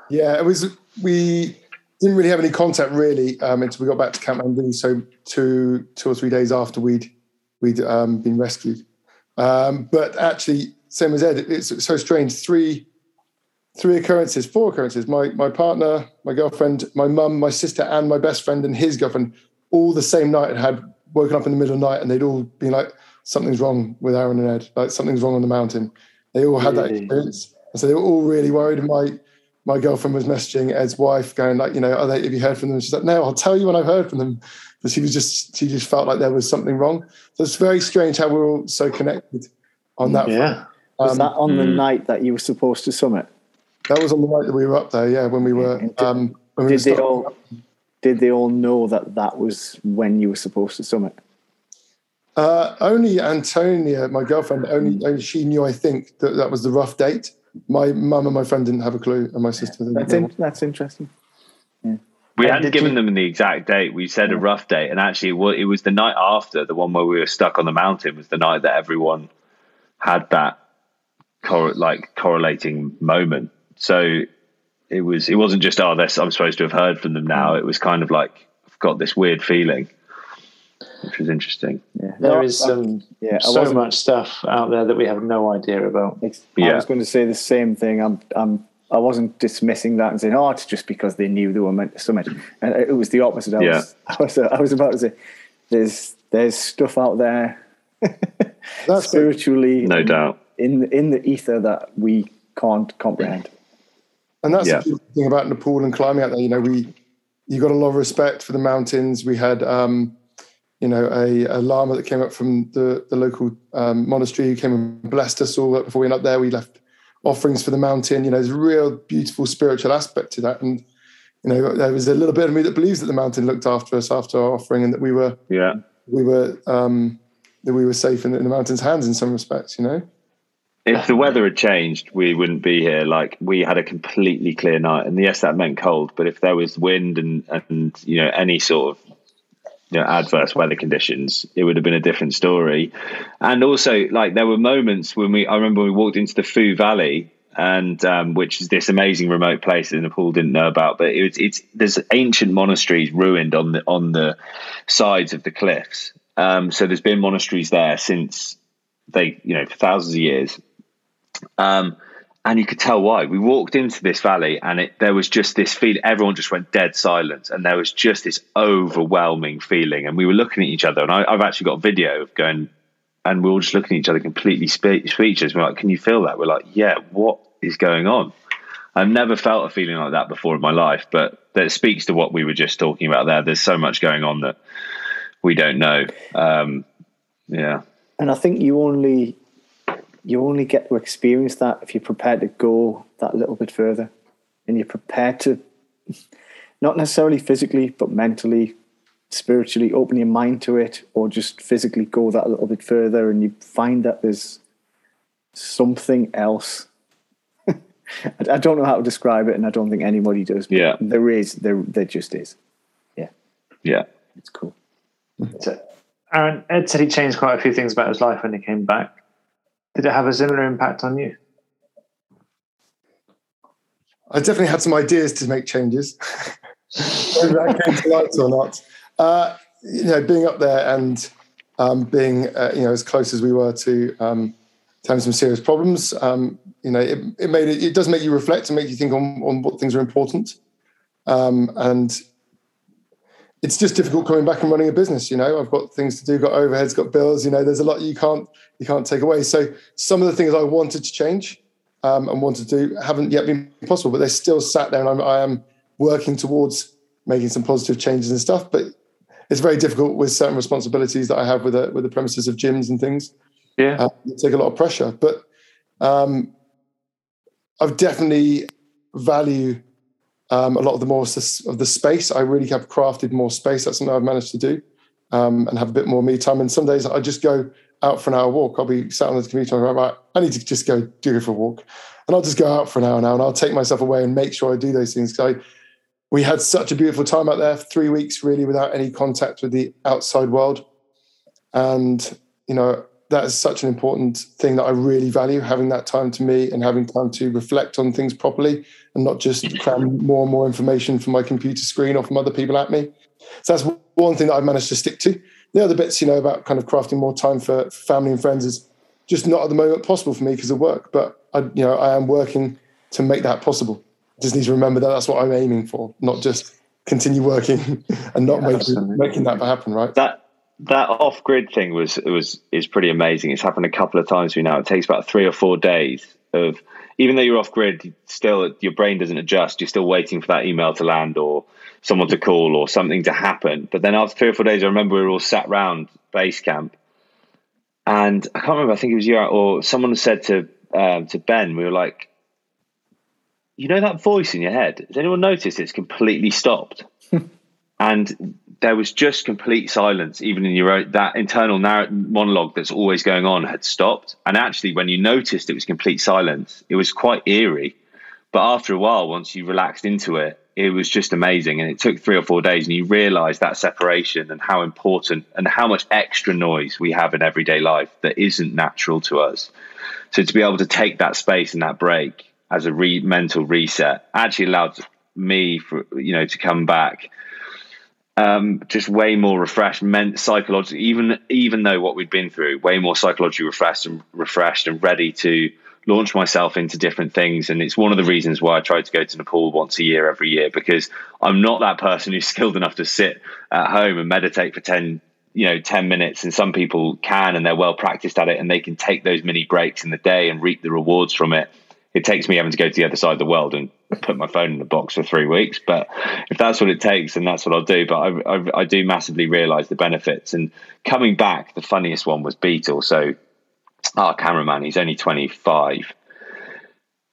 Yeah, it was. We didn't really have any contact really um, until we got back to Kathmandu. So two, two or three days after we'd we'd um, been rescued. Um, but actually, same as Ed, it's so strange. Three three occurrences, four occurrences. My my partner, my girlfriend, my mum, my sister, and my best friend and his girlfriend all the same night had woken up in the middle of the night and they'd all been like, something's wrong with Aaron and Ed, like something's wrong on the mountain. They all had really? that experience. And so they were all really worried. And my my girlfriend was messaging Ed's wife, going like, you know, are they have you heard from them? She's like, no, I'll tell you when I've heard from them. But she was just she just felt like there was something wrong. So it's very strange how we're all so connected on that. Yeah. Um, was that on the mm. night that you were supposed to summit? That was on the night that we were up there, yeah, when we were um when did we were they all did they all know that that was when you were supposed to summit? Uh, only Antonia, my girlfriend, only, only, she knew. I think that that was the rough date. My mum and my friend didn't have a clue, and my sister. That's in, that's interesting. Yeah. We hadn't given you, them the exact date. We said yeah. a rough date, and actually, it was the night after the one where we were stuck on the mountain. Was the night that everyone had that cor- like correlating moment So it was it wasn't just oh this I'm supposed to have heard from them now. Mm. It was kind of like I've got this weird feeling, which was interesting. Yeah, There No, is I- some um, yeah, so much stuff out there that we have no idea about. I Yeah. was going to say the same thing. I'm, I'm, I wasn't dismissing that and saying, "Oh, it's just because they knew they were meant to summit." And it was the opposite. I Yeah. was, I was, I was about to say, "There's, there's stuff out there That's it. spiritually, No doubt. in in the ether that we can't comprehend." And that's Yeah. the thing about Nepal and climbing out there. You know, we you got a lot of respect for the mountains. We had, um, you know, a, a lama that came up from the the local um, monastery who came and blessed us all before we went up there. We left offerings for the mountain. You know, there's a real beautiful spiritual aspect to that. And you know, there was a little bit of me that believes that the mountain looked after us after our offering, and that we were Yeah. we were um, that we were safe in, in the mountain's hands in some respects. You know. If the weather had changed, we wouldn't be here. Like we had a completely clear night, and yes, that meant cold. But if there was wind and and you know any sort of you know adverse weather conditions, it would have been a different story. And also, like there were moments when we, I remember we walked into the Phu Valley, and um, which is this amazing remote place that Nepal didn't know about. But it's it's there's ancient monasteries ruined on the on the sides of the cliffs. Um, so there's been monasteries there since they you know for thousands of years um, and you could tell why. We walked into this valley, and it, there was just this feeling. Everyone just went dead silent, and there was just this overwhelming feeling. And we were looking at each other, and I, I've actually got video of going, and we were all just looking at each other, completely spe- speechless. We're like, "Can you feel that?" We're like, "Yeah." What is going on? I've never felt a feeling like that before in my life, but that speaks to what we were just talking about there. There's so much going on that we don't know. Um, yeah, And I think you only you only get to experience that if you're prepared to go that little bit further, and you're prepared to not necessarily physically, but mentally, spiritually open your mind to it, or just physically go that little bit further, and you find that there's something else. I I don't know how to describe it, and I don't think anybody does. but Yeah. there is. There, there just is. Yeah, yeah. it's cool. So, Aaron, Ed said he changed quite a few things about his life when he came back. Did it have a similar impact on you? I definitely had some ideas to make changes. Whether that came to light or not. Uh, you know, being up there and um, being uh, you know as close as we were to, um, having some serious problems, um, you know, it, it made it. It does make you reflect and make you think on, on what things are important. Um, and it's just difficult coming back and running a business. You know, I've got things to do, got overheads, got bills. You know, there's a lot you can't you can't take away. So some of the things I wanted to change um, and wanted to do haven't yet been possible, but they're still sat there, and I'm, I am working towards making some positive changes and stuff. But it's very difficult with certain responsibilities that I have with the, with the premises of gyms and things. Yeah. Uh, it take a lot of pressure, but um, I've definitely value um, a lot of the more of the space. I really have crafted more space. That's something I've managed to do um, and have a bit more me time. And some days I just go out for an hour walk. I'll be sat on the computer. I'm like, right, I need to just go do it for a walk, and I'll just go out for an hour now, and I'll take myself away and make sure I do those things. 'Cause I, we had such a beautiful time out there, three weeks really without any contact with the outside world, and you know that is such an important thing that I really value having that time to me and having time to reflect on things properly and not just cram more and more information from my computer screen or from other people at me. So that's one thing that I've managed to stick to. The other bits, you know, about kind of crafting more time for family and friends is just not at the moment possible for me because of work. But I, you know, I am working to make that possible. Just need to remember that that's what I'm aiming for, not just continue working and not making, absolutely. making that happen. Right? that that off grid thing was was is pretty amazing. It's happened a couple of times to me now. It takes about three or four days of even though you're off grid, still your brain doesn't adjust. You're still waiting for that email to land or someone to call or something to happen. But then after three or four days, I remember we were all sat round base camp, and I can't remember. I think it was you or someone said to um, to Ben, we were like, "You know that voice in your head? Has anyone noticed it's completely stopped?" and there was just complete silence even in your own that internal narrative monologue that's always going on had stopped. And actually when you noticed it was complete silence it was quite eerie. But after a while once you relaxed into it it was just amazing. And it took three or four days and you realize that separation and how important and how much extra noise we have in everyday life that isn't natural to us. So to be able to take that space and that break as a re- mental reset. Actually allowed me for you know to come back um, just way more refreshed, meant psychologically, even even though what we'd been through, way more psychologically refreshed and refreshed and ready to launch myself into different things. And it's one of the reasons why I try to go to Nepal once a year every year because I'm not that person who's skilled enough to sit at home and meditate for 10 you know 10 minutes and some people can and they're well practiced at it and they can take those mini breaks in the day and reap the rewards from it it takes me having to go to the other side of the world and put my phone in the box for three weeks. But if that's what it takes, then that's what I'll do. But I, I, I do massively realise the benefits. And coming back, the funniest one was Beetle. So our cameraman, he's only 25.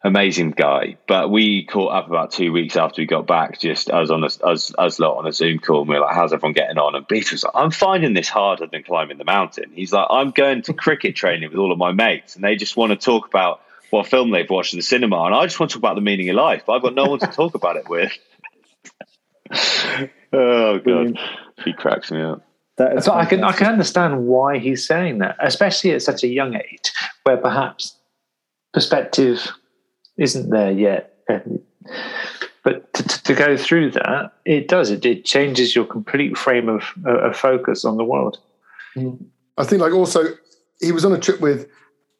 Amazing guy, but we caught up about two weeks after we got back. Just us on a, us us lot on a Zoom call, and we are like, "How's everyone getting on?" And Beetle's like, "I'm finding this harder than climbing the mountain." He's like, "I'm going to cricket training with all of my mates, and they just want to talk about what film they've watched in the cinema, and I just want to talk about the meaning of life. I've got no one to talk about it with. oh god, he cracks me up. so I can I can understand why he's saying that, especially at such a young age, where perhaps perspective isn't there yet. But to, to go through that, it does. It, it changes your complete frame of, of focus on the world. Mm. I think, like, also, he was on a trip with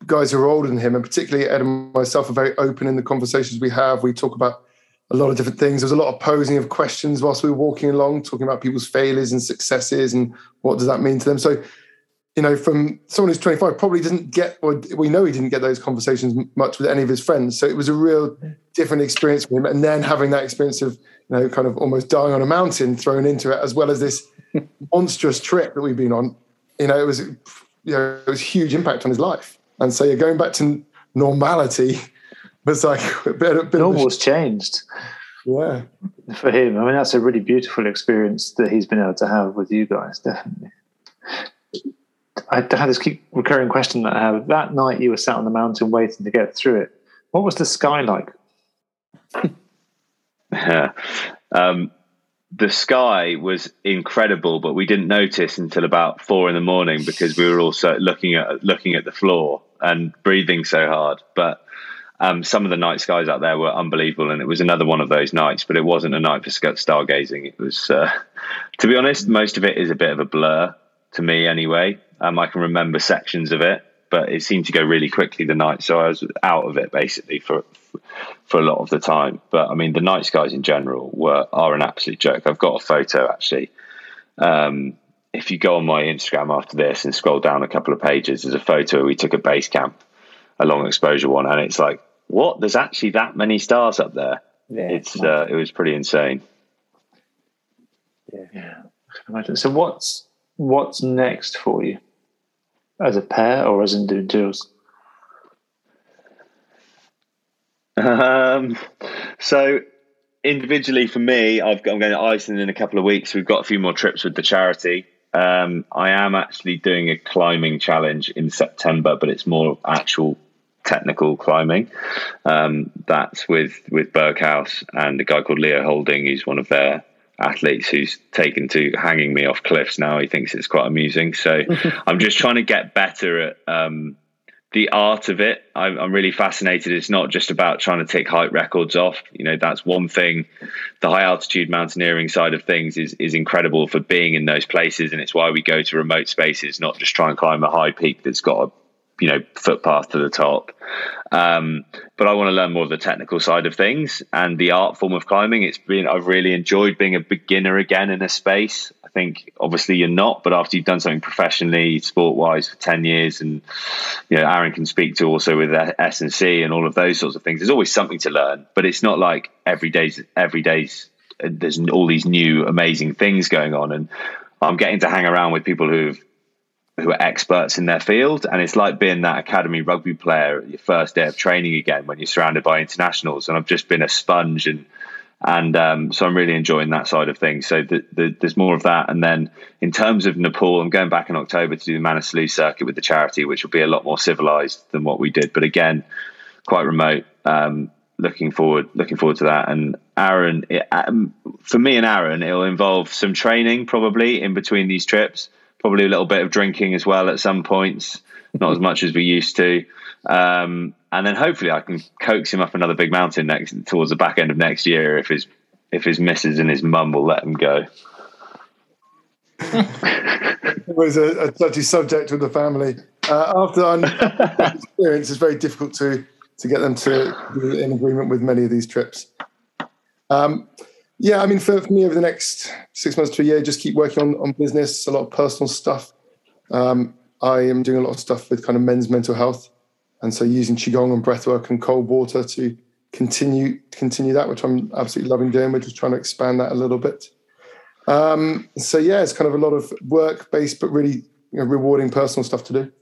guys who are older than him, and particularly Ed and myself are very open in the conversations we have. We talk about a lot of different things. There's a lot of posing of questions whilst we were walking along, talking about people's failures and successes and what does that mean to them. So, you know, from someone who's 25 probably didn't get, or we know he didn't get those conversations much with any of his friends. So it was a real different experience for him. And then having that experience of, you know, kind of almost dying on a mountain thrown into it, as well as this monstrous trip that we've been on, you know, it was, you know, it was huge impact on his life. And so you're going back to normality was like a bit, a bit normal's changed. Yeah. For him. I mean, that's a really beautiful experience that he's been able to have with you guys, definitely. I had this keep recurring question that I have. That night you were sat on the mountain waiting to get through it. What was the sky like? yeah. Um, the sky was incredible, but we didn't notice until about four in the morning because we were also looking at looking at the floor and breathing so hard. But um, some of the night skies out there were unbelievable, and it was another one of those nights. But it wasn't a night for stargazing. It was, uh, to be honest, most of it is a bit of a blur to me anyway. Um, I can remember sections of it, but it seemed to go really quickly the night, so I was out of it basically for for a lot of the time. But I mean, the night skies in general were are an absolute joke. I've got a photo actually. Um, if you go on my Instagram after this and scroll down a couple of pages, there's a photo we took at base camp, a long exposure one, and it's like, what? There's actually that many stars up there. Yeah, it's uh, it was pretty insane. Yeah, yeah. Imagine. So what's what's next for you, as a pair or as individuals? Um, so individually for me, I've, I'm going to Iceland in a couple of weeks. We've got a few more trips with the charity. Um, I am actually doing a climbing challenge in September, but it's more actual technical climbing. Um, that's with with Berghaus and a guy called Leo Houlding, He's one of their athletes who's taken to hanging me off cliffs now. He thinks it's quite amusing. So I'm just trying to get better at um, the art of it. I'm, I'm, really fascinated. It's not just about trying to take height records off. You know, that's one thing. The high altitude mountaineering side of things is is incredible for being in those places, and it's why we go to remote spaces, not just try and climb a high peak that's got a you know footpath to the top. Um, but I want to learn more of the technical side of things and the art form of climbing. It's been I've really enjoyed being a beginner again in a space. I think obviously you're not, but after you've done something professionally, sport wise, for ten years, and you know Aaron can speak to also with S and C and all of those sorts of things. There's always something to learn, but it's not like every day's every day's. There's all these new amazing things going on, and I'm getting to hang around with people who've who are experts in their field. And it's like being that academy rugby player at your first day of training again when you're surrounded by internationals. And I've just been a sponge and and um, so I'm really enjoying that side of things. So the, the, there's more of that. And then in terms of Nepal, I'm going back in October to do the Manaslu circuit with the charity, which will be a lot more civilized than what we did. But again, quite remote. Um, looking forward, looking forward to that. And Aaron, it, um, for me and Aaron, it'll involve some training probably in between these trips probably a little bit of drinking as well at some points. not as much as we used to. Um, and then hopefully I can coax him up another big mountain next towards the back end of next year if his if his missus and his mum will let him go. it was a, a, touchy subject with the family. Uh, after an experience, it's very difficult to to get them to be in agreement with many of these trips. Um, yeah, I mean, for, for, me over the next six months to a year, just keep working on, on business, a lot of personal stuff. Um, I am doing a lot of stuff with kind of men's mental health, and so using qigong and breathwork and cold water to continue continue that, which I'm absolutely loving doing. We're just trying to expand that a little bit. Um, so yeah, it's kind of a lot of work based, but really you know, rewarding personal stuff to do.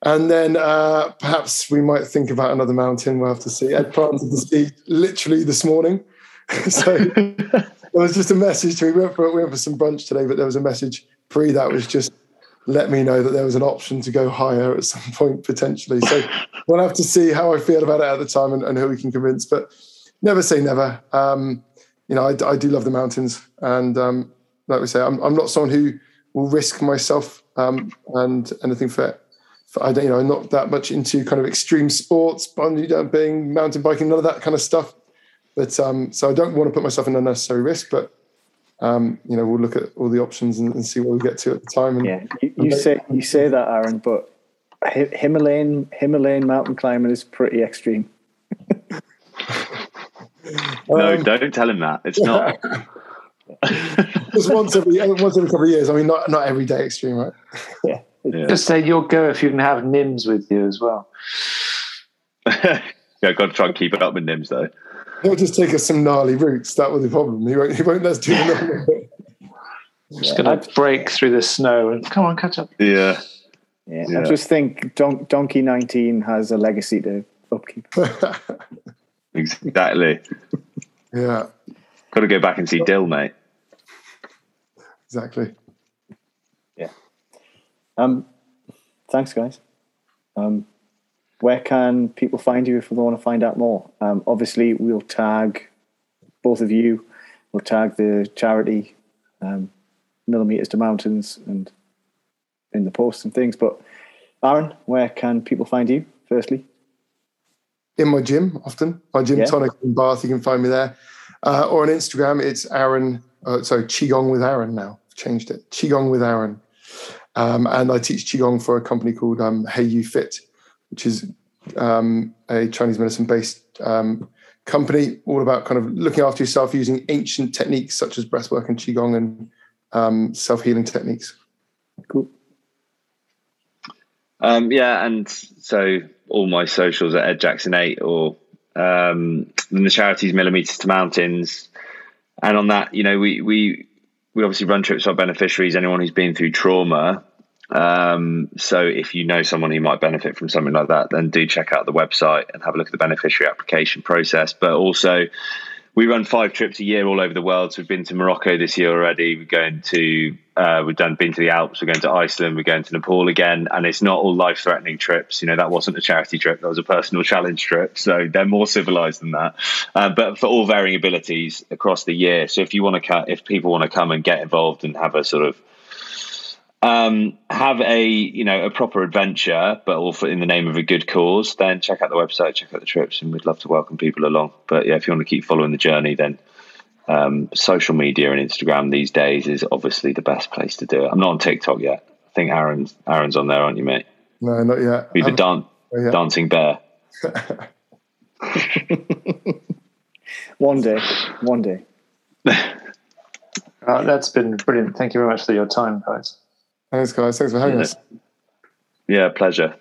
And then uh, perhaps we might think about another mountain. We'll have to see. Ed planted the seed literally this morning. so there was just a message to me. We went, for, we went for some brunch today, but there was a message pre that was just let me know that there was an option to go higher at some point potentially. So we'll have to see how I feel about it at the time and, and who we can convince. But never say never. Um, you know, I, I, do love the mountains, and um, like we say, I'm, I'm not someone who will risk myself um, and anything for I don't, you know, I'm not that much into kind of extreme sports, bungee jumping, mountain biking, none of that kind of stuff. But um, so I don't want to put myself in unnecessary risk. But um, you know, we'll look at all the options and, and see what we get to at the time. And, yeah, you, you say you say that, Aaron, but Himalayan Himalayan mountain climbing is pretty extreme. no, um, don't tell him that. It's not. Just once every once every couple of years. I mean, not not every day extreme, right? Yeah. Yeah. Just say you'll go if you can have Nims with you as well. yeah, I've got to try and keep it up with Nims though. He'll just take us some gnarly routes. That was the problem. He won't. He won't let us do the. just going to break through the snow and come on, catch up. Yeah. Yeah, yeah. I just think Don- Donkey 19 has a legacy to upkeep. exactly. Yeah. Got to go back and see Dill, mate. Exactly. Yeah. Um, thanks, guys. Um, where can people find you if they want to find out more? Um, obviously, we'll tag both of you. We'll tag the charity, um, Millimeters to Mountains, and in the posts and things. But Aaron, where can people find you? Firstly, in my gym often. My gym yeah. tonic in Bath. You can find me there, uh, or on Instagram. It's Aaron. Uh, sorry, Qigong with Aaron. Now I've changed it. Qigong with Aaron. Um, and I teach Qigong for a company called um, Hey You Fit, which is um, a Chinese medicine based um, company all about kind of looking after yourself using ancient techniques such as breathwork and Qigong and um, self healing techniques. Cool. Um, yeah, and so all my socials are Ed Jackson 8 or um, the charities Millimeters to Mountains. And on that, you know, we, we, we obviously run trips for our beneficiaries, anyone who's been through trauma. Um, so if you know someone who might benefit from something like that, then do check out the website and have a look at the beneficiary application process. But also, we run five trips a year all over the world. So we've been to Morocco this year already. We're going to uh, we've done been to the Alps. We're going to Iceland. We're going to Nepal again. And it's not all life threatening trips. You know that wasn't a charity trip. That was a personal challenge trip. So they're more civilized than that. Uh, but for all varying abilities across the year. So if you want to, if people want to come and get involved and have a sort of um, have a you know a proper adventure, but all for, in the name of a good cause, then check out the website, check out the trips, and we'd love to welcome people along. But yeah, if you want to keep following the journey, then um, social media and Instagram these days is obviously the best place to do it. I'm not on TikTok yet. I think Aaron's Aaron's on there, aren't you, mate? No, not yet. Be the dan- oh, dancing bear. one day, one day. Uh, that's been brilliant. Thank you very much for your time, guys. Thanks, guys. Thanks for having yeah. us. Yeah, pleasure.